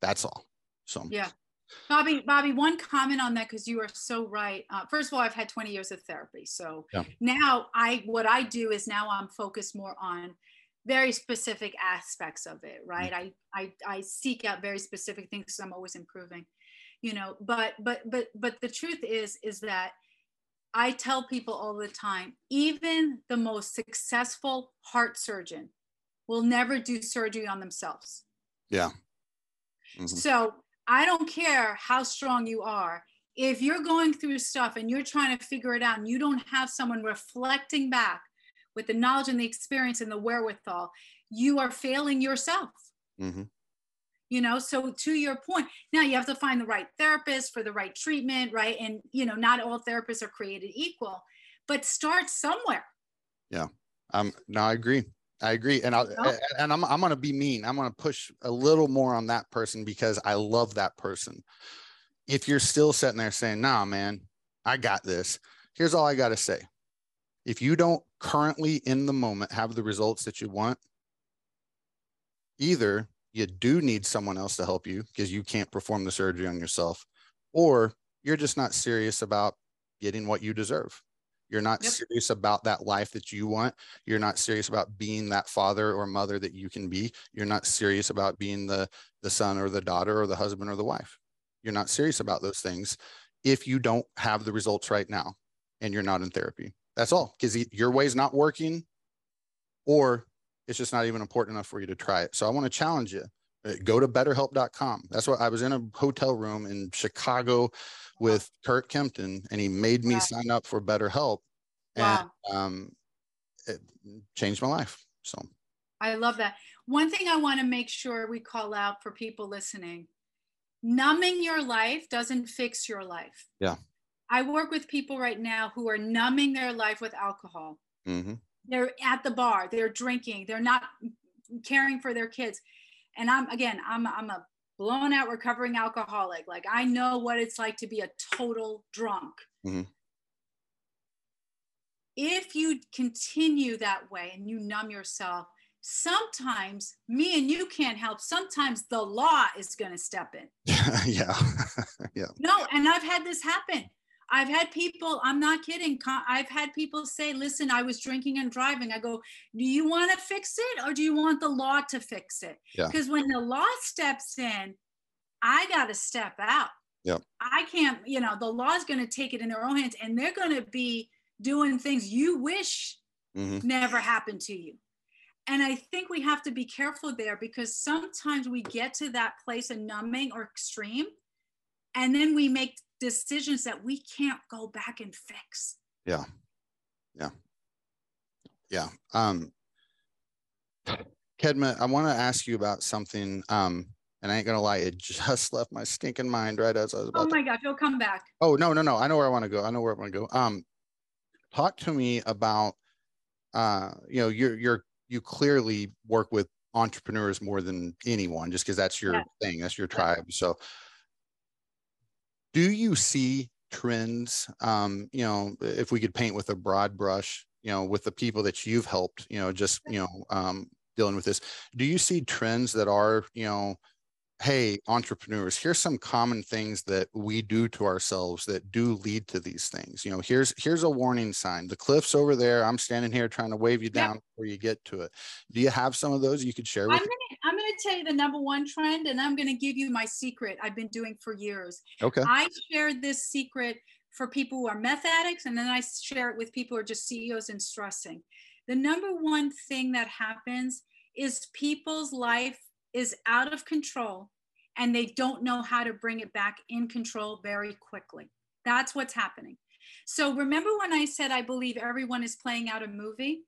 That's all. So yeah. Bobby, Bobby, one comment on that because you are so right. Uh, first of all, I've had 20 years of therapy, so yeah. now I what I do is now I'm focused more on very specific aspects of it, right? Mm-hmm. I, I I seek out very specific things because I'm always improving, you know. But but but but the truth is is that I tell people all the time, even the most successful heart surgeon will never do surgery on themselves. Yeah. Mm-hmm. So I don't care how strong you are. If you're going through stuff and you're trying to figure it out and you don't have someone reflecting back with the knowledge and the experience and the wherewithal, you are failing yourself. Mm-hmm. You know, so to your point, now you have to find the right therapist for the right treatment, right? And, you know, not all therapists are created equal, but start somewhere. Yeah. Um, no, I agree. I agree, and I and I'm I'm gonna be mean. I'm gonna push a little more on that person because I love that person. If you're still sitting there saying, "Nah, man, I got this," here's all I got to say: if you don't currently in the moment have the results that you want, either you do need someone else to help you because you can't perform the surgery on yourself, or you're just not serious about getting what you deserve. You're not yep. serious about that life that you want. You're not serious about being that father or mother that you can be. You're not serious about being the the son or the daughter or the husband or the wife. You're not serious about those things if you don't have the results right now and you're not in therapy. That's all. Because your way is not working or it's just not even important enough for you to try it. So I want to challenge you. Uh, go to betterhelp.com. That's what I was in a hotel room in Chicago with Kurt Kempton, and he made me wow. sign up for BetterHelp, and wow. um, it changed my life. So I love that. One thing I want to make sure we call out for people listening: numbing your life doesn't fix your life. Yeah. I work with people right now who are numbing their life with alcohol. Mm-hmm. They're at the bar, they're drinking, they're not caring for their kids. And I'm again, I'm I'm a blown out recovering alcoholic. Like I know what it's like to be a total drunk. Mm-hmm. If you continue that way and you numb yourself, sometimes me and you can't help. Sometimes the law is going to step in. yeah. yeah. No, and I've had this happen. I've had people, I'm not kidding. I've had people say, listen, I was drinking and driving. I go, do you want to fix it or do you want the law to fix it? Because yeah. when the law steps in, I got to step out. Yeah. I can't, you know, the law is going to take it in their own hands and they're going to be doing things you wish mm-hmm. never happened to you. And I think we have to be careful there because sometimes we get to that place of numbing or extreme and then we make decisions that we can't go back and fix. Yeah. Yeah. Yeah. Um, Kedma, I want to ask you about something. Um, and I ain't gonna lie, it just left my stinking mind right as I was about. Oh my to... gosh, it'll come back. Oh no, no, no! I know where I want to go. I know where I want to go. Um, talk to me about, uh, you know, you're you're you clearly work with entrepreneurs more than anyone, just because that's your yeah. thing, that's your tribe. So, do you see trends um, you know if we could paint with a broad brush you know with the people that you've helped you know just you know um, dealing with this do you see trends that are you know hey entrepreneurs here's some common things that we do to ourselves that do lead to these things. You know here's here's a warning sign. The cliff's over there. I'm standing here trying to wave you down before you get to it. Do you have some of those you could share with I'm gonna, gonna tell you the number one trend, and I'm gonna give you my secret I've been doing for years. okay I shared this secret for people who are meth addicts, and then I share it with people who are just CEOs and stressing. The number one thing that happens is people's life is out of control and they don't know how to bring it back in control very quickly. That's what's happening. So remember when I said I believe everyone is playing out a movie?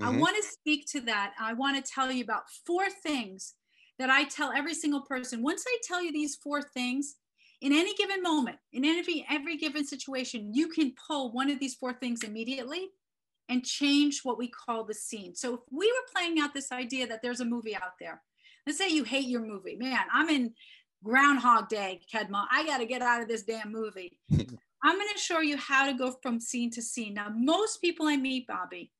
I Mhm. want to speak to that. I want to tell you about four things that I tell every single person. Once I tell you these four things, in any given moment, in every every given situation, you can pull one of these four things immediately and change what we call the scene. So if we were playing out this idea that there's a movie out there, let's say you hate your movie, man, I'm in Groundhog Day, Kedma. I got to get out of this damn movie. I'm going to show you how to go from scene to scene. Now, most people I meet, Bobby,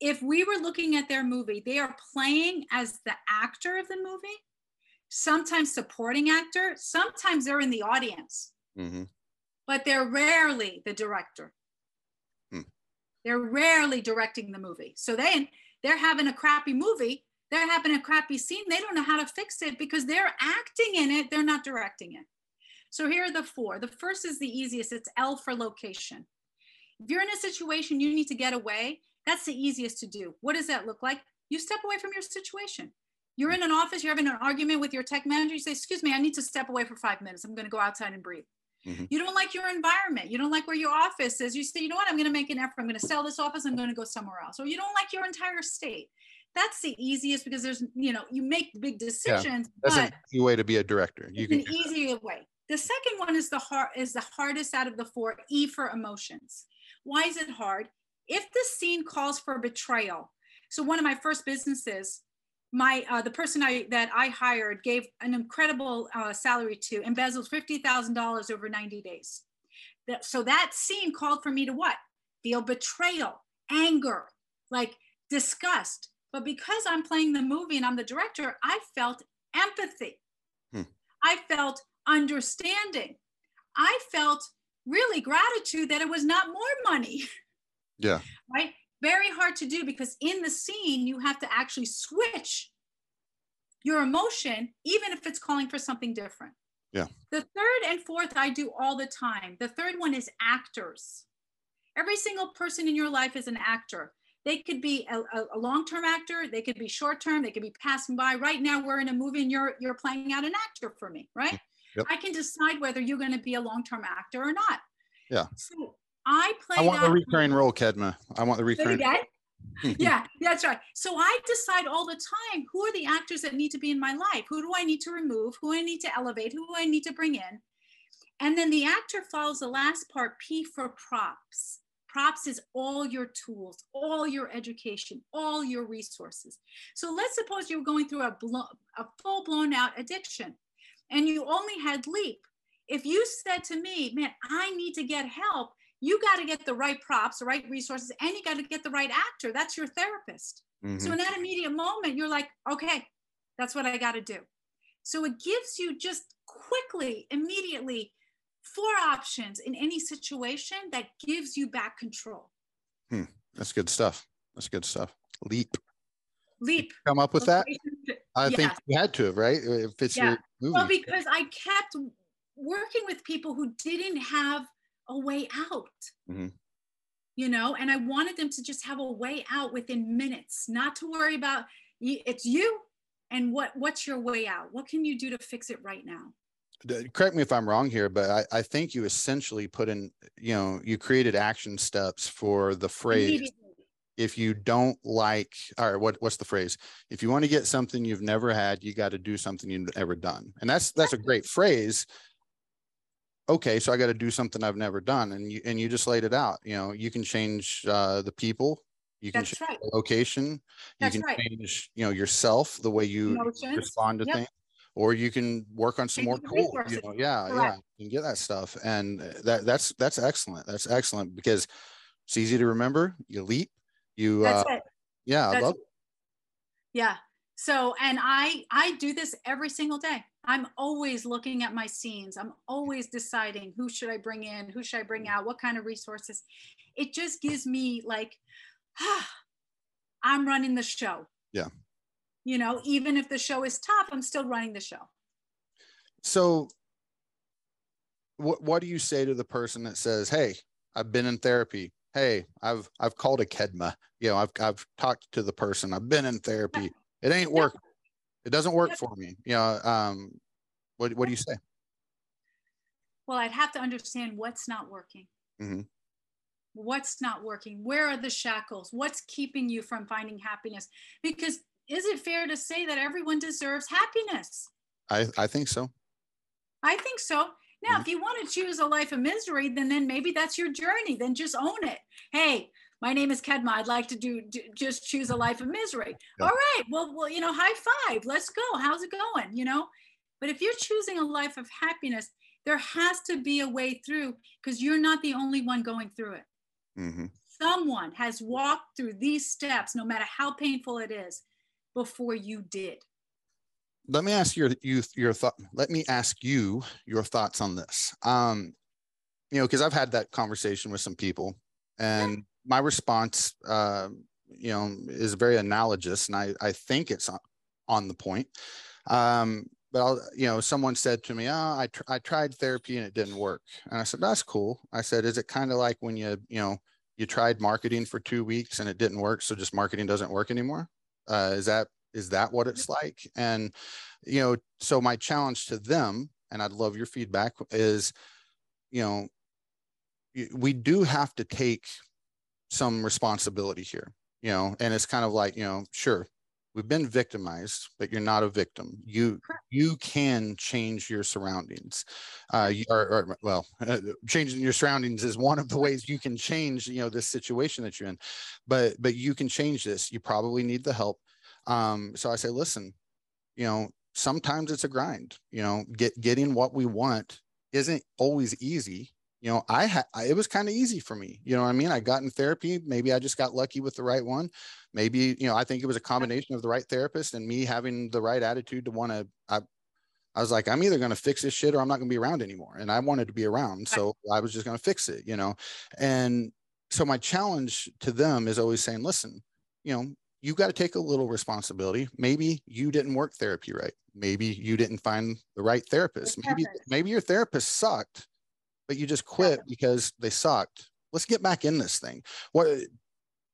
if we were looking at their movie, they are playing as the actor of the movie, sometimes supporting actor, sometimes they're in the audience, hmm but they're rarely the director. Hmm. They're rarely directing the movie. So then they're having a crappy movie, they're having a crappy scene, they don't know how to fix it because they're acting in it, they're not directing it. So here are the four. The first is the easiest it's L for location. If you're in a situation you need to get away, that's the easiest to do. What does that look like? You step away from your situation. You're in an office, you're having an argument with your tech manager, you say, Excuse me, I need to step away for five minutes. I'm going to go outside and breathe. Mhm. You don't like your environment. You don't like where your office is. You say, You know what? I'm going to make an effort. I'm going to sell this office. I'm going to go somewhere else. Or you don't like your entire state. That's the easiest because there's, you know, you make big decisions, Yeah, that's but an easy way to be a director you can an easier way. The second one is the hard is the hardest out of the four. E for emotions. Why is it hard? If the scene calls for betrayal, so one of my first businesses, my uh, the person I that I hired gave an incredible uh, salary to, embezzled fifty thousand dollars over ninety days. That, so that scene called for me to what? Feel betrayal, anger, like disgust. But because I'm playing the movie and I'm the director, I felt empathy. Hmm. I felt understanding. I felt really gratitude that it was not more money, yeah right? Very hard to do because in the scene, you have to actually switch your emotion, even if it's calling for something different. Yeah. The third and fourth, I do all the time. The third one is actors. Every single person in your life is an actor. They could be a, a, long-term actor. They could be short-term. They could be passing by. Right now, we're in a movie, and you're you're playing out an actor for me, right? Yep. I can decide whether you're going to be a long-term actor or not. Yeah. So I play. i want the recurring role kedma i want the recurring again? yeah, that's right. So I decide all the time who are the actors that need to be in my life? Who do I need to remove? Who I need to elevate? Who I need to bring in? And then the actor follows the last part, P for props. Props is all your tools, all your education, all your resources. So let's suppose you were going through a, blo- a full blown out addiction and you only had Leap. If you said to me, man, I need to get help, you got to get the right props, the right resources, and you got to get the right actor. That's your therapist. Mhm. So in that immediate moment, you're like, okay, that's what I got to do. So it gives you just quickly, immediately, four options in any situation that gives you back control. that's good stuff that's good stuff leap Leap. come up with that i think you had to have right if it's Yeah. your movie Well, because I kept working with people who didn't have a way out. Mhm. You know, and I wanted them to just have a way out within minutes, not to worry about it's you and what what's your way out? What can you do to fix it right now? Correct me if I'm wrong here, but I, I think you essentially put in, you know, you created action steps for the phrase. If you don't like, or what, what's the phrase? If you want to get something you've never had, you got to do something you've never done. And that's, that's a great phrase. Okay. So I got to do something I've never done. And you, and you just laid it out, you know, you can change uh, the people, you can That's change right. the location, you can right. change, you know, yourself, the way you Emotions. respond to Yep. things or you can work on some more Change the tools you know yeah yeah Correct. you can get that stuff and uh, that that's that's excellent that's excellent because it's easy to remember you leap you uh That's it. yeah i That's love Yeah. So, and I I do this every single day. I'm always looking at my scenes. I'm always deciding who should I bring in, who should I bring out, what kind of resources. It just gives me like, ah, I'm running the show. Yeah. You know, even if the show is tough, I'm still running the show. So, what what do you say to the person that says, "Hey, I've been in therapy. Hey, I've I've called a kedma. You know, I've I've talked to the person. I've been in therapy. It ain't working. It doesn't work for me. You know, um, what what do you say? Well, I'd have to understand what's not working. Mhm. What's not working? Where are the shackles? What's keeping you from finding happiness? Because is it fair to say that everyone deserves happiness? I I think so. I think so. Now, Mhm. if you want to choose a life of misery, then then maybe that's your journey. Then just own it. Hey, my name is Kedma. I'd like to do, do just choose a life of misery. Yeah. All right. Well, well, you know, high five. Let's go. How's it going? You know. But if you're choosing a life of happiness, there has to be a way through because you're not the only one going through it. hmm Someone has walked through these steps, no matter how painful it is, before you did. Let me ask your you your thought. Let me ask you your thoughts on this. Um, you know, because I've had that conversation with some people, and my response, uh, you know, is very analogous, and I I think it's on, on the point. Um, but I'll, you know, someone said to me, "Oh, I tr- I tried therapy and it didn't work," and I said, "That's cool." I said, "Is it kind of like when you you know you tried marketing for two weeks and it didn't work, so just marketing doesn't work anymore?" Uh, is that is that what it's like? And you know, so my challenge to them, and I'd love your feedback, is you know, we do have to take some responsibility here, you know, and it's kind of like, you know, sure, we've been victimized, but you're not a victim. You you can change your surroundings. Uh, you, or, or well, changing your surroundings is one of the ways you can change, you know, this situation that you're in. But but you can change this. You probably need the help. Um, so I say, listen, you know, sometimes it's a grind. You know, get getting what we want isn't always easy. You know, I had it was kind of easy for me. You know what I mean? I got in therapy. Maybe I just got lucky with the right one. Maybe, you know, I think it was a combination of the right therapist and me having the right attitude to want to I I was like, I'm either going to fix this shit or I'm not going to be around anymore. And I wanted to be around. So I was just going to fix it, you know. And so my challenge to them is always saying, listen, you know, you got to take a little responsibility. Maybe you didn't work therapy right. Maybe you didn't find the right therapist. Maybe maybe your therapist sucked, but you just quit because they sucked. Let's get back in this thing. What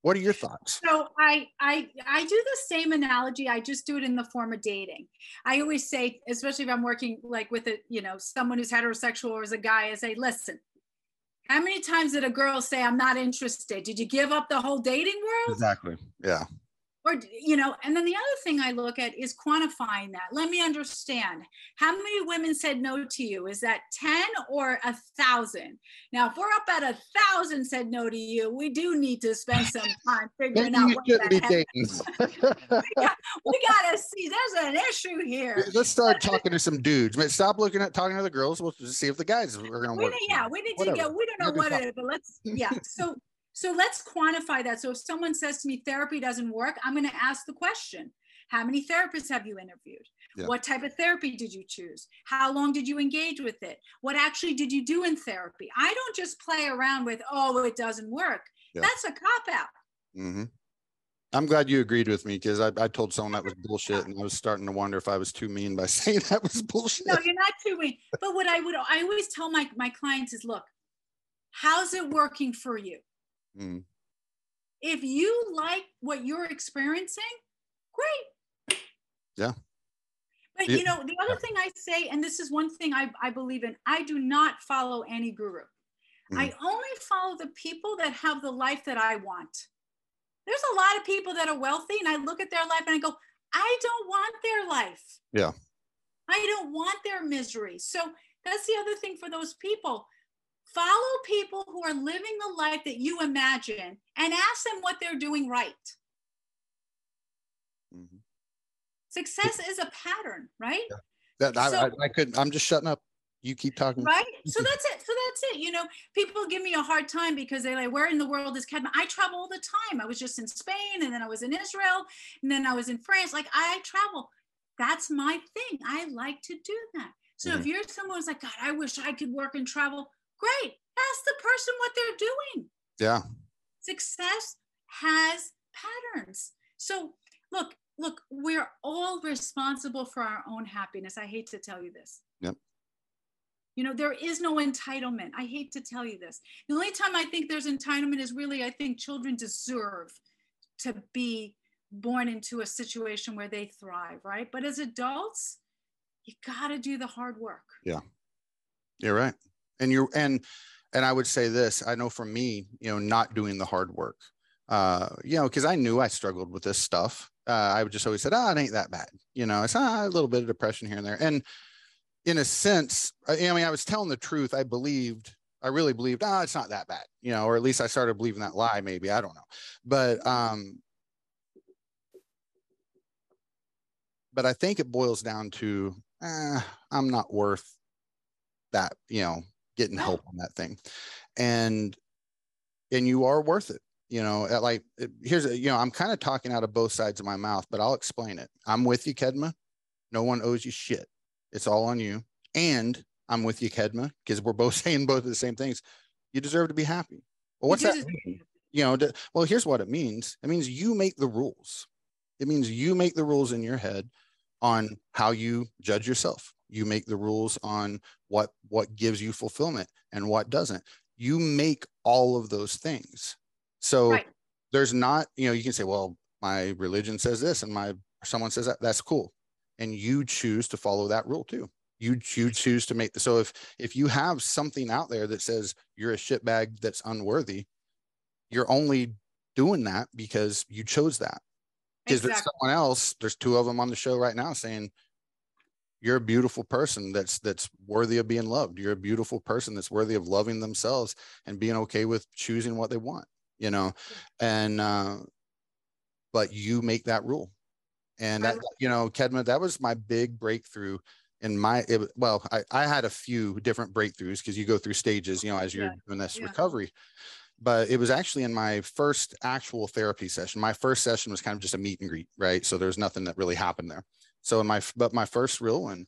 what are your thoughts? So I I I do the same analogy. I just do it in the form of dating. I always say, especially if I'm working like with a you know someone who's heterosexual or as a guy, I say, listen, how many times did a girl say I'm not interested? Did you give up the whole dating world? Exactly. Yeah. Or you know and then the other thing i look at is quantifying that let me understand how many women said no to you is that 10 or a thousand now if we're up at a thousand said no to you we do need to spend some time figuring Maybe out what the be heck dating. we gotta see there's an issue here Let's start talking to some dudes. Stop looking at talking to the girls. We'll just see if the guys are to we work. need, yeah we need to Whatever. get we don't know Maybe what it is but let's yeah so so let's quantify that. So if someone says to me therapy doesn't work i'm going to ask the question how many therapists have you interviewed? Yeah. what type of therapy did you choose? How long did you engage with it? What actually did you do in therapy? I don't just play around with oh it doesn't work. Yeah. that's a cop out. Hmm I'm glad you agreed with me because I, I told someone that was bullshit, and I was starting to wonder if I was too mean by saying that was bullshit. no you're not too mean. But what i would i always tell my my clients is look how's it working for you Mm, if you like what you're experiencing, great. Yeah. But Yeah. you know, the other thing I say, and this is one thing I, I believe in, I do not follow any guru. I only follow the people that have the life that I want. There's a lot of people that are wealthy, and I look at their life and I go, I don't want their life. Yeah. I don't want their misery. So that's the other thing for those people. Follow people who are living the life that you imagine and ask them what they're doing right. mhm. Success is a pattern, right? That I, So- I, I couldn't. I'm just shutting up. You keep talking. Right. So that's it. So that's it. You know, people give me a hard time because they're like, where in the world is Kedma? I travel all the time. I was just in Spain and then I was in Israel and then I was in France. Like I travel. that's my thing. I like to do that. So Mhm. if you're someone who's like, God, I wish I could work and travel, great. Ask the person what they're doing. Yeah. Success has patterns. So look, look, we're all responsible for our own happiness. I hate to tell you this. Yep. You know, there is no entitlement. I hate to tell you this. The only time I think there's entitlement is really, I think children deserve to be born into a situation where they thrive, right? But as adults, you got to do the hard work. Yeah. You're right. And you're and and I would say this, I know for me, you know, not doing the hard work. Uh, you know, because I knew I struggled with this stuff. Uh, I would just always said, oh, it ain't that bad. You know, it's ah, a little bit of depression here and there. And in a sense, I, mean, I was telling the truth. I believed, I really believed, ah, it's not that bad, you know, or at least I started believing that lie, maybe. I don't know. But um, but I think it boils down to eh, I'm not worth that, you know, getting help on that thing. And and you are worth it. You know, at like here's a, you know, I'm kind of talking out of both sides of my mouth, but I'll explain it. I'm with you, Kedma. No one owes you shit. It's all on you. And I'm with you, Kedma, because we're both saying both of the same things. You deserve to be happy. Well, what's that mean? You know, well, here's what it means. It means you make the rules. It means you make the rules in your head on how you judge yourself. You make the rules on what what gives you fulfillment and what doesn't. You make all of those things. So Right. there's not, you know, you can say, well, my religion says this and my someone says that. That's cool. And you choose to follow that rule too. You, you choose to make the so if if you have something out there that says you're a shitbag that's unworthy, you're only doing that because you chose that because there's someone else there's two of them on the show right now saying you're a beautiful person that's that's worthy of being loved you're a beautiful person that's worthy of loving themselves and being okay with choosing what they want you know and uh but you make that rule and that you know kedma that was my big breakthrough in my it, well I, I had a few different breakthroughs because you go through stages you know as you're Yeah. doing this Yeah. recovery but it was actually in my first actual therapy session. My first session was kind of just a meet and greet, right? So there's nothing that really happened there. So in my but my first real one,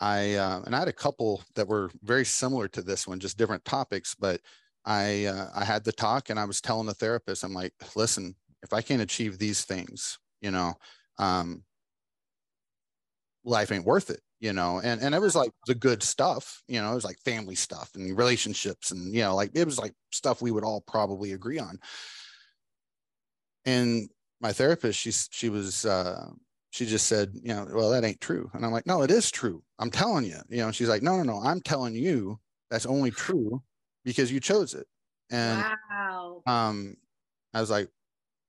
I uh, and I had a couple that were very similar to this one, just different topics. But I uh, I had the talk and I was telling the therapist, I'm like, listen, if I can't achieve these things, you know, um, life ain't worth it you know and and it was like the good stuff you know it was like family stuff and relationships and you know like it was like stuff we would all probably agree on and my therapist she's she was uh she just said you know well that ain't true and i'm like no it is true i'm telling you you know she's like no no no i'm telling you that's only true because you chose it and wow. um i was like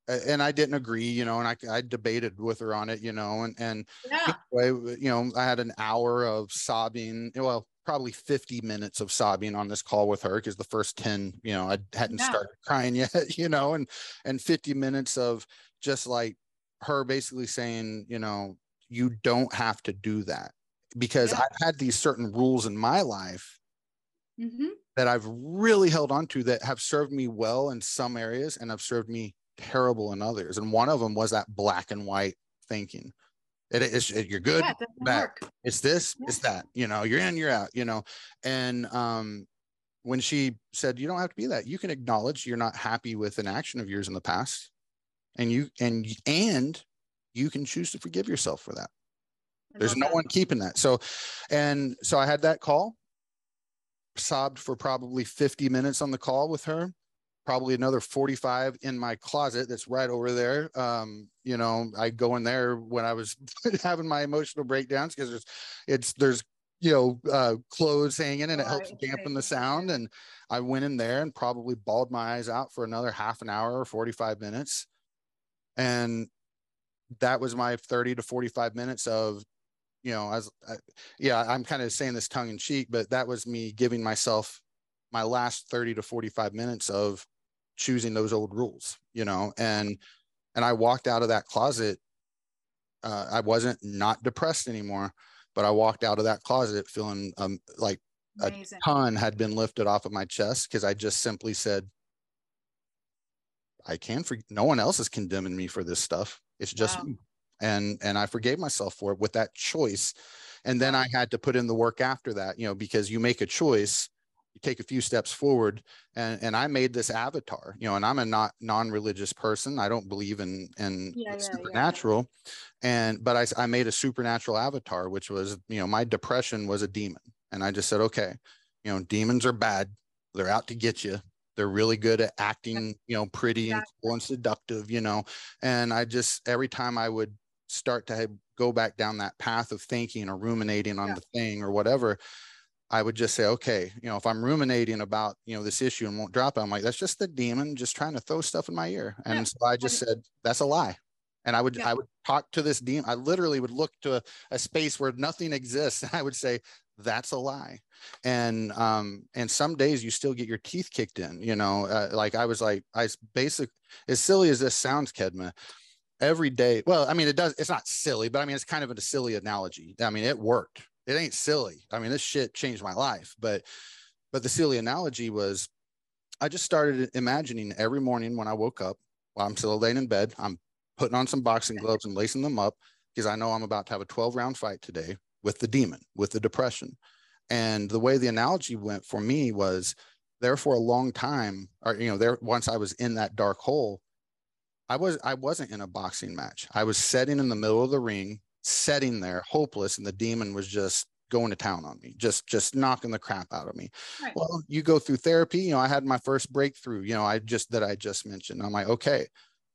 and i didn't agree you know and i, I debated with her on it you know and and Yeah. anyway, you know, I had an hour of sobbing. Well, probably 50 minutes of sobbing on this call with her because the first 10, you know, I hadn't Yeah. started crying yet, you know, and and 50 minutes of just like her basically saying, you know, you don't have to do that because Yeah. I've had these certain rules in my life hmm that I've really held on to that have served me well in some areas and have served me terrible in others. And one of them was that black and white thinking. It is you're good, Yeah, it work. it's this, Yeah. it's that, you know, you're in, you're out, you know. And um when she said you don't have to be that, you can acknowledge you're not happy with an action of yours in the past. And you and and you can choose to forgive yourself for that. There's no that. one keeping that. So and so i had that call sobbed for probably 50 minutes on the call with her probably another 45 in my closet that's right over there. Um you know i go in there when i was having my emotional breakdowns because there's it's there's you know uh clothes hanging and it helps dampen the sound. And i went in there and probably bawled my eyes out for another half an hour or 45 minutes and that was my 30 to 45 minutes of you know as I, yeah i'm kind of saying this tongue in cheek but that was me giving myself my last 30 to 45 minutes of choosing those old rules you know and and i walked out of that closet uh, i wasn't not depressed anymore but i walked out of that closet feeling um like a Amazing. ton had been lifted off of my chest because i just simply said i can for no one else is condemning me for this stuff. It's just Wow. me. And and i forgave myself for it with that choice. And then i had to put in the work after that you know because you make a choice you take a few steps forward and and i made this avatar you know and i'm a not non-religious person. I don't believe in in Yeah, yeah, supernatural. And but I, I made a supernatural avatar which was you know my depression was a demon. And i just said okay you know demons are bad. They're out to get you they're really good at acting you know pretty and cool and seductive you know and i just every time i would start to go back down that path of thinking or ruminating on Yeah. the thing or whatever I would just say, okay, you know, if I'm ruminating about, you know, this issue and won't drop it, I'm like, that's just the demon just trying to throw stuff in my ear. And Yeah. so I just said, that's a lie. And I would, Yeah. I would talk to this demon. I literally would look to a, a space where nothing exists. And I would say, that's a lie. And, um, and some days you still get your teeth kicked in, you know, uh, like I was like, i basic, as silly as this sounds, Kedma, every day. Well, I mean, it does, it's not silly, but I mean, it's kind of a silly analogy. I mean, it worked. It ain't silly. I mean, this shit changed my life. But, but the silly analogy was I just started imagining every morning when I woke up while I'm still laying in bed, I'm putting on some boxing gloves and lacing them up because I know I'm about to have a 12 round fight today with the demon, with the depression. And the way the analogy went for me was there for a long time, or, you know, there, once I was in that dark hole, I was I wasn't in a boxing match. I was sitting in the middle of the ring, sitting there, hopeless, and the demon was just going to town on me, just just knocking the crap out of me. Right. Well, you go through therapy. You know, I had my first breakthrough. You know, I just that I just mentioned. I'm like, okay,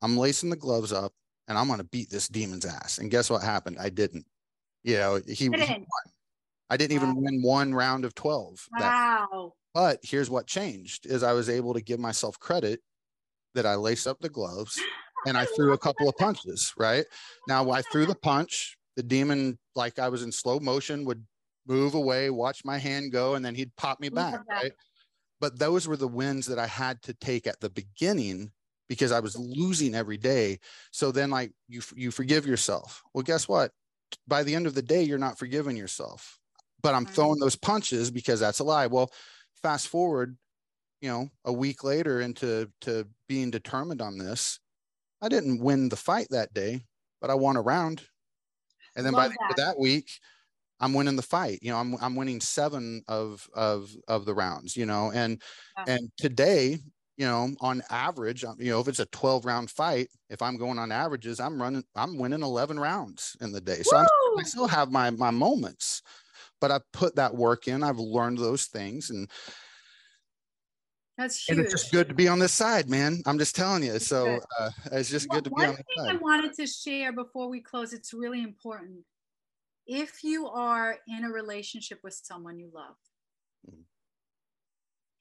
I'm lacing the gloves up, and I'm gonna beat this demon's ass. And guess what happened? I didn't. You know, he, he won. I didn't even win one round of twelve. that Wow. but here's what changed is I was able to give myself credit that I laced up the gloves and I threw a couple of punches, right? Now I threw the punch, the demon, like I was in slow motion, would move away, watch my hand go, and then he'd pop me back, right? But those were the wins that I had to take at the beginning because I was losing every day. So then like you you forgive yourself. Well, guess what? By the end of the day, you're not forgiving yourself. But I'm mm-hmm. throwing those punches because that's a lie. Well, fast forward, you know, a week later into to being determined on this, I didn't win the fight that day, but I won a round. And then by Love the end of that. that week, I'm winning the fight. You know, I'm I'm winning seven of of of the rounds. You know, and Yeah. and today, you know, on average, um, you know, if it's a 12 round fight, if I'm going on averages, I'm running, I'm winning 11 rounds in the day. So I still have my my moments, but I put that work in. I've learned those things, and That's and it's just good to be on this side, man. I'm just telling you. So uh, it's just One- good to be one on this thing I wanted to share before we close, it's really important. If you are in a relationship with someone you love, Mhm.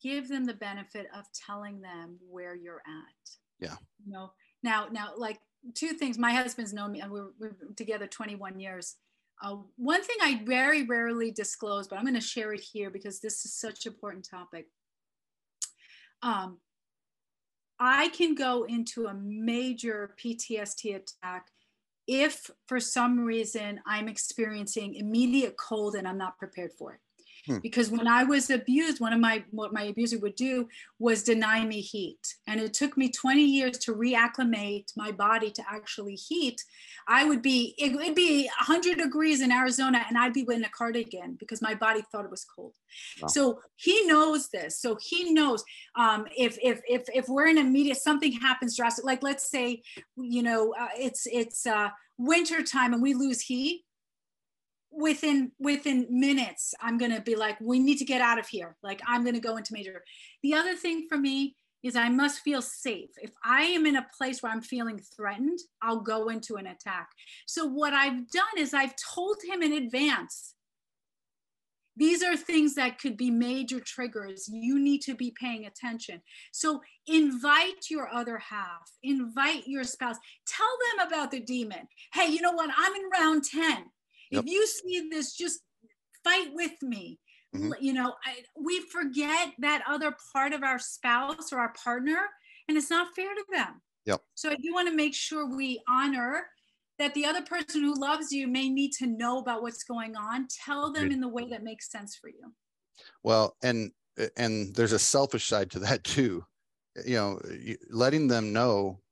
Give them the benefit of telling them where you're at. Yeah. You know, now, now, like two things. My husband's known me, and we're, we're together 21 years. Uh, one thing I very rarely disclose, but I'm going to share it here because this is such an important topic. Um, I can go into a major PTSD attack if for some reason I'm experiencing immediate cold and I'm not prepared for it. Hmm. Because when I was abused, one of my what my abuser would do was deny me heat. And it took me 20 years to reacclimate my body to actually heat. I would be, it would be 100 degrees in Arizona and I'd be wearing a cardigan because my body thought it was cold. Wow. So he knows this. So he knows um, if, if, if, if we're in a media, something happens drastic, like let's say, you know, uh, it's, it's uh, winter time and we lose heat within within minutes i'm going to be like we need to get out of here. Like i'm going to go into major. The other thing for me is i must feel safe. If i am in a place where i'm feeling threatened i'll go into an attack. So what i've done is i've told him in advance these are things that could be major triggers. You need to be paying attention. So invite your other half. Invite your spouse. Tell them about the demon. Hey you know what? I'm in round 10 Yep. if you see this just fight with me Mhm. You know I, we forget that other part of our spouse or our partner and it's not fair to them Yep. so i do want to make sure we honor that the other person who loves you may need to know about what's going on tell them in the way that makes sense for you Well, and and there's a selfish side to that too. You know, letting them know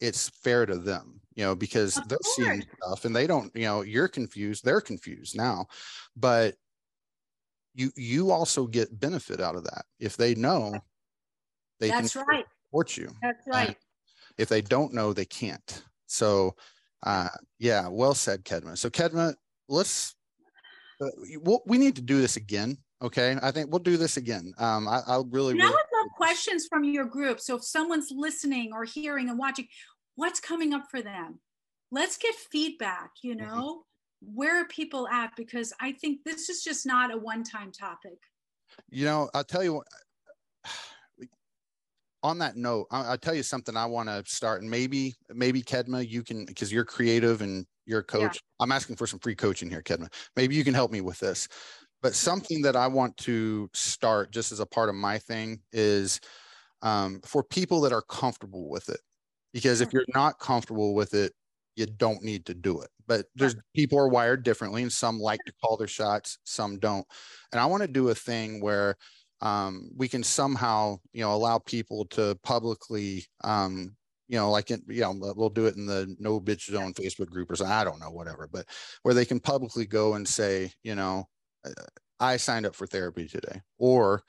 it's fair to them. You know, because Of they're seeing stuff and they don't, you know, you're confused, they're confused now. But you you also get benefit out of that. If they know, they That's can right. support you. That's right. If they don't know, they can't. So uh yeah, well said, Kedma. So Kedma, let's uh, we'll, we need to do this again. Okay. I think we'll do this again. Um I, I'll really, And I really would love questions from your group. So if someone's listening or hearing and watching, what's coming up for them? Let's get feedback, you Mhm. know? Where are people at? Because I think this is just not a one time topic. You know, I'll tell you what. On that note, I- I'll tell you something I want to start, and maybe, maybe Kedma, you can, because you're creative and you're a Yeah. coach. I'm asking for some free coaching here, Kedma. Maybe you can help me with this. But something that I want to start just as a part of my thing is um, for people that are comfortable with it. Because if you're not comfortable with it, you don't need to do it. But there's people are wired differently, and some like to call their shots, some don't. And I want to do a thing where um, we can somehow, you know, allow people to publicly, um, you know, like, in, you know, we'll do it in the no bitch zone Facebook group or something. I don't know, whatever, but where they can publicly go and say, you know, uh, I signed up for therapy today, or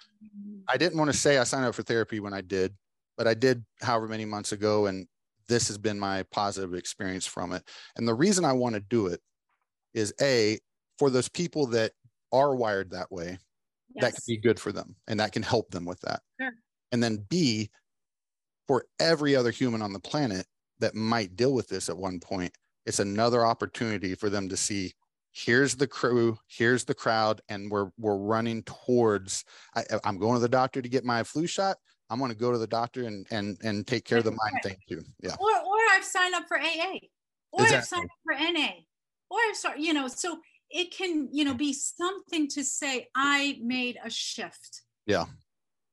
I didn't want to say I signed up for therapy when I did, but I did however many months ago, and this has been my positive experience from it. And the reason I want to do it is a for those people that are wired that way, that can be good for them and that can help them with that. Sure. And then B, for every other human on the planet that might deal with this at one point, it's another opportunity for them to see here's the crew, here's the crowd, and we're we're running towards I, I'm going to the doctor to get my flu shot. I'm going to go to the doctor and and and take care of the mind right. thing too. Yeah. Or or I've signed up for AA. Or I've signed up for NA. Or I've started, you know, so it can, you know, be something to say, I made a shift. Yeah.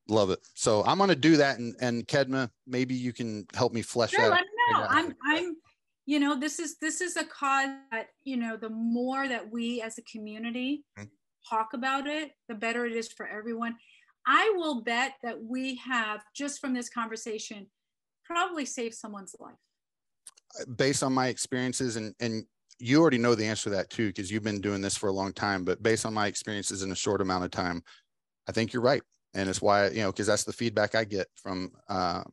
Love it. So I'm going to do that. And, and Kedma, maybe you can help me flesh Sure, out. let me know. I'm I'm you know, this is this is a cause that, you know, the more that we as a community Mhm. talk about it, the better it is for everyone. I will bet that we have just from this conversation probably saved someone's life. based on my experiences and, and you already know the answer to that too, because you've been doing this for a long time, but based on my experiences in a short amount of time, I think you're right. And it's why, you know, because that's the feedback I get from um,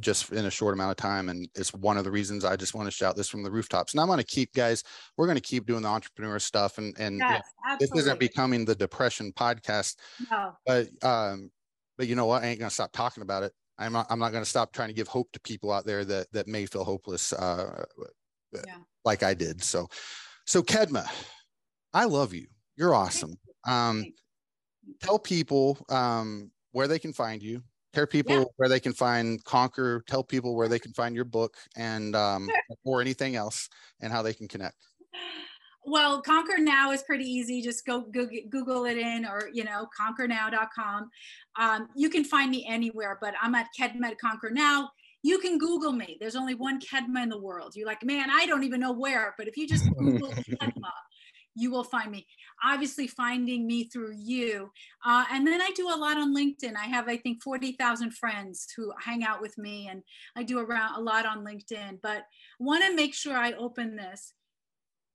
just in a short amount of time. And it's one of the reasons I just want to shout this from the rooftops. And I'm going to keep guys, we're going to keep doing the entrepreneur stuff and, and Yes, this isn't becoming the depression podcast, No. but um, but you know what? I ain't gonna stop talking about it. I'm not. I'm not gonna stop trying to give hope to people out there that that may feel hopeless, uh, Yeah. like I did. So, so Kedma, I love you. You're awesome. Um, tell people um where they can find you. Tell people where they can find Conquer. Tell people where they can find your book and um or anything else, and how they can connect. Well, Conquer Now is pretty easy. Just go Google, it in or, you know, conquernow.com. Um, you can find me anywhere, but I'm at Kedma at Conquer Now. You can Google me. There's only one Kedma in the world. You're like, man, I don't even know where, but if you just Google Kedma, you will find me. Obviously, finding me through you. Uh, and then I do a lot on LinkedIn. I have, I think, 40,000 friends who hang out with me, and I do around a lot on LinkedIn. But want to make sure I open this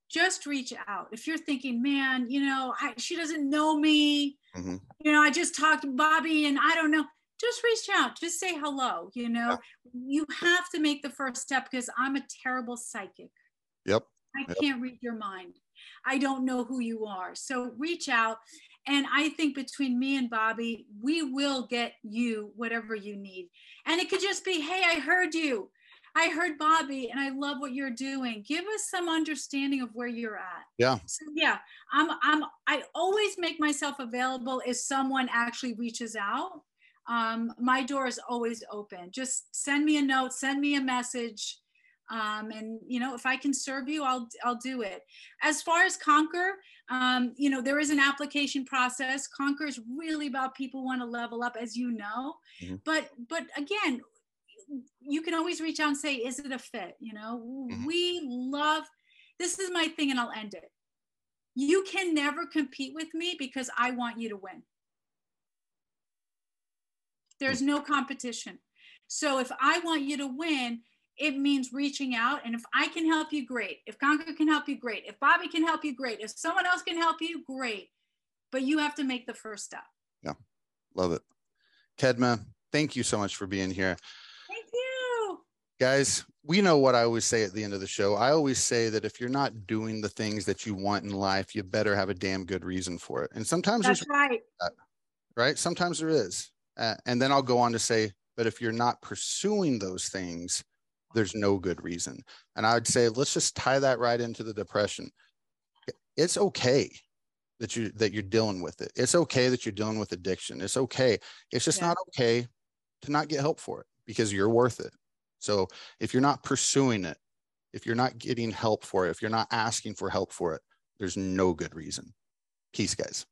just reach out if you're thinking man you know I, she doesn't know me Mhm. you know i just talked to bobby and i don't know just reach out just say hello you know you have to make the first step because i'm a terrible psychic Yep. i Yep. can't read your mind i don't know who you are so reach out and i think between me and bobby we will get you whatever you need and it could just be hey i heard you I heard Bobby and I love what you're doing. Give us some understanding of where you're at. Yeah. So yeah, I'm I'm I always make myself available if someone actually reaches out. Um, my door is always open. Just send me a note, send me a message. Um, and you know, if I can serve you, I'll I'll do it. As far as Conquer, um, you know, there is an application process. Conquer is really about people want to level up, as you know. Mhm. But but again, you can always reach out and say, is it a fit? You know, Mhm. we love this is my thing, and I'll end it. You can never compete with me because I want you to win. There's no competition. So if I want you to win, it means reaching out. And if I can help you, great. If Conquer can help you, great. If Bobby can help you, great. If someone else can help you, great. But you have to make the first step. Yeah, love it. Kedma, thank you so much for being here. Thank you. Guys, we know what I always say at the end of the show. I always say that if you're not doing the things that you want in life, you better have a damn good reason for it. And sometimes That's there's right. right? Sometimes there is. Uh, and then I'll go on to say, but if you're not pursuing those things, there's no good reason. And I'd say, let's just tie that right into the depression. It's okay that you that you're dealing with it. It's okay that you're dealing with addiction. It's okay. It's just Yeah. not okay to not get help for it because you're worth it. So if you're not pursuing it, if you're not getting help for it, if you're not asking for help for it, there's no good reason. Peace, guys.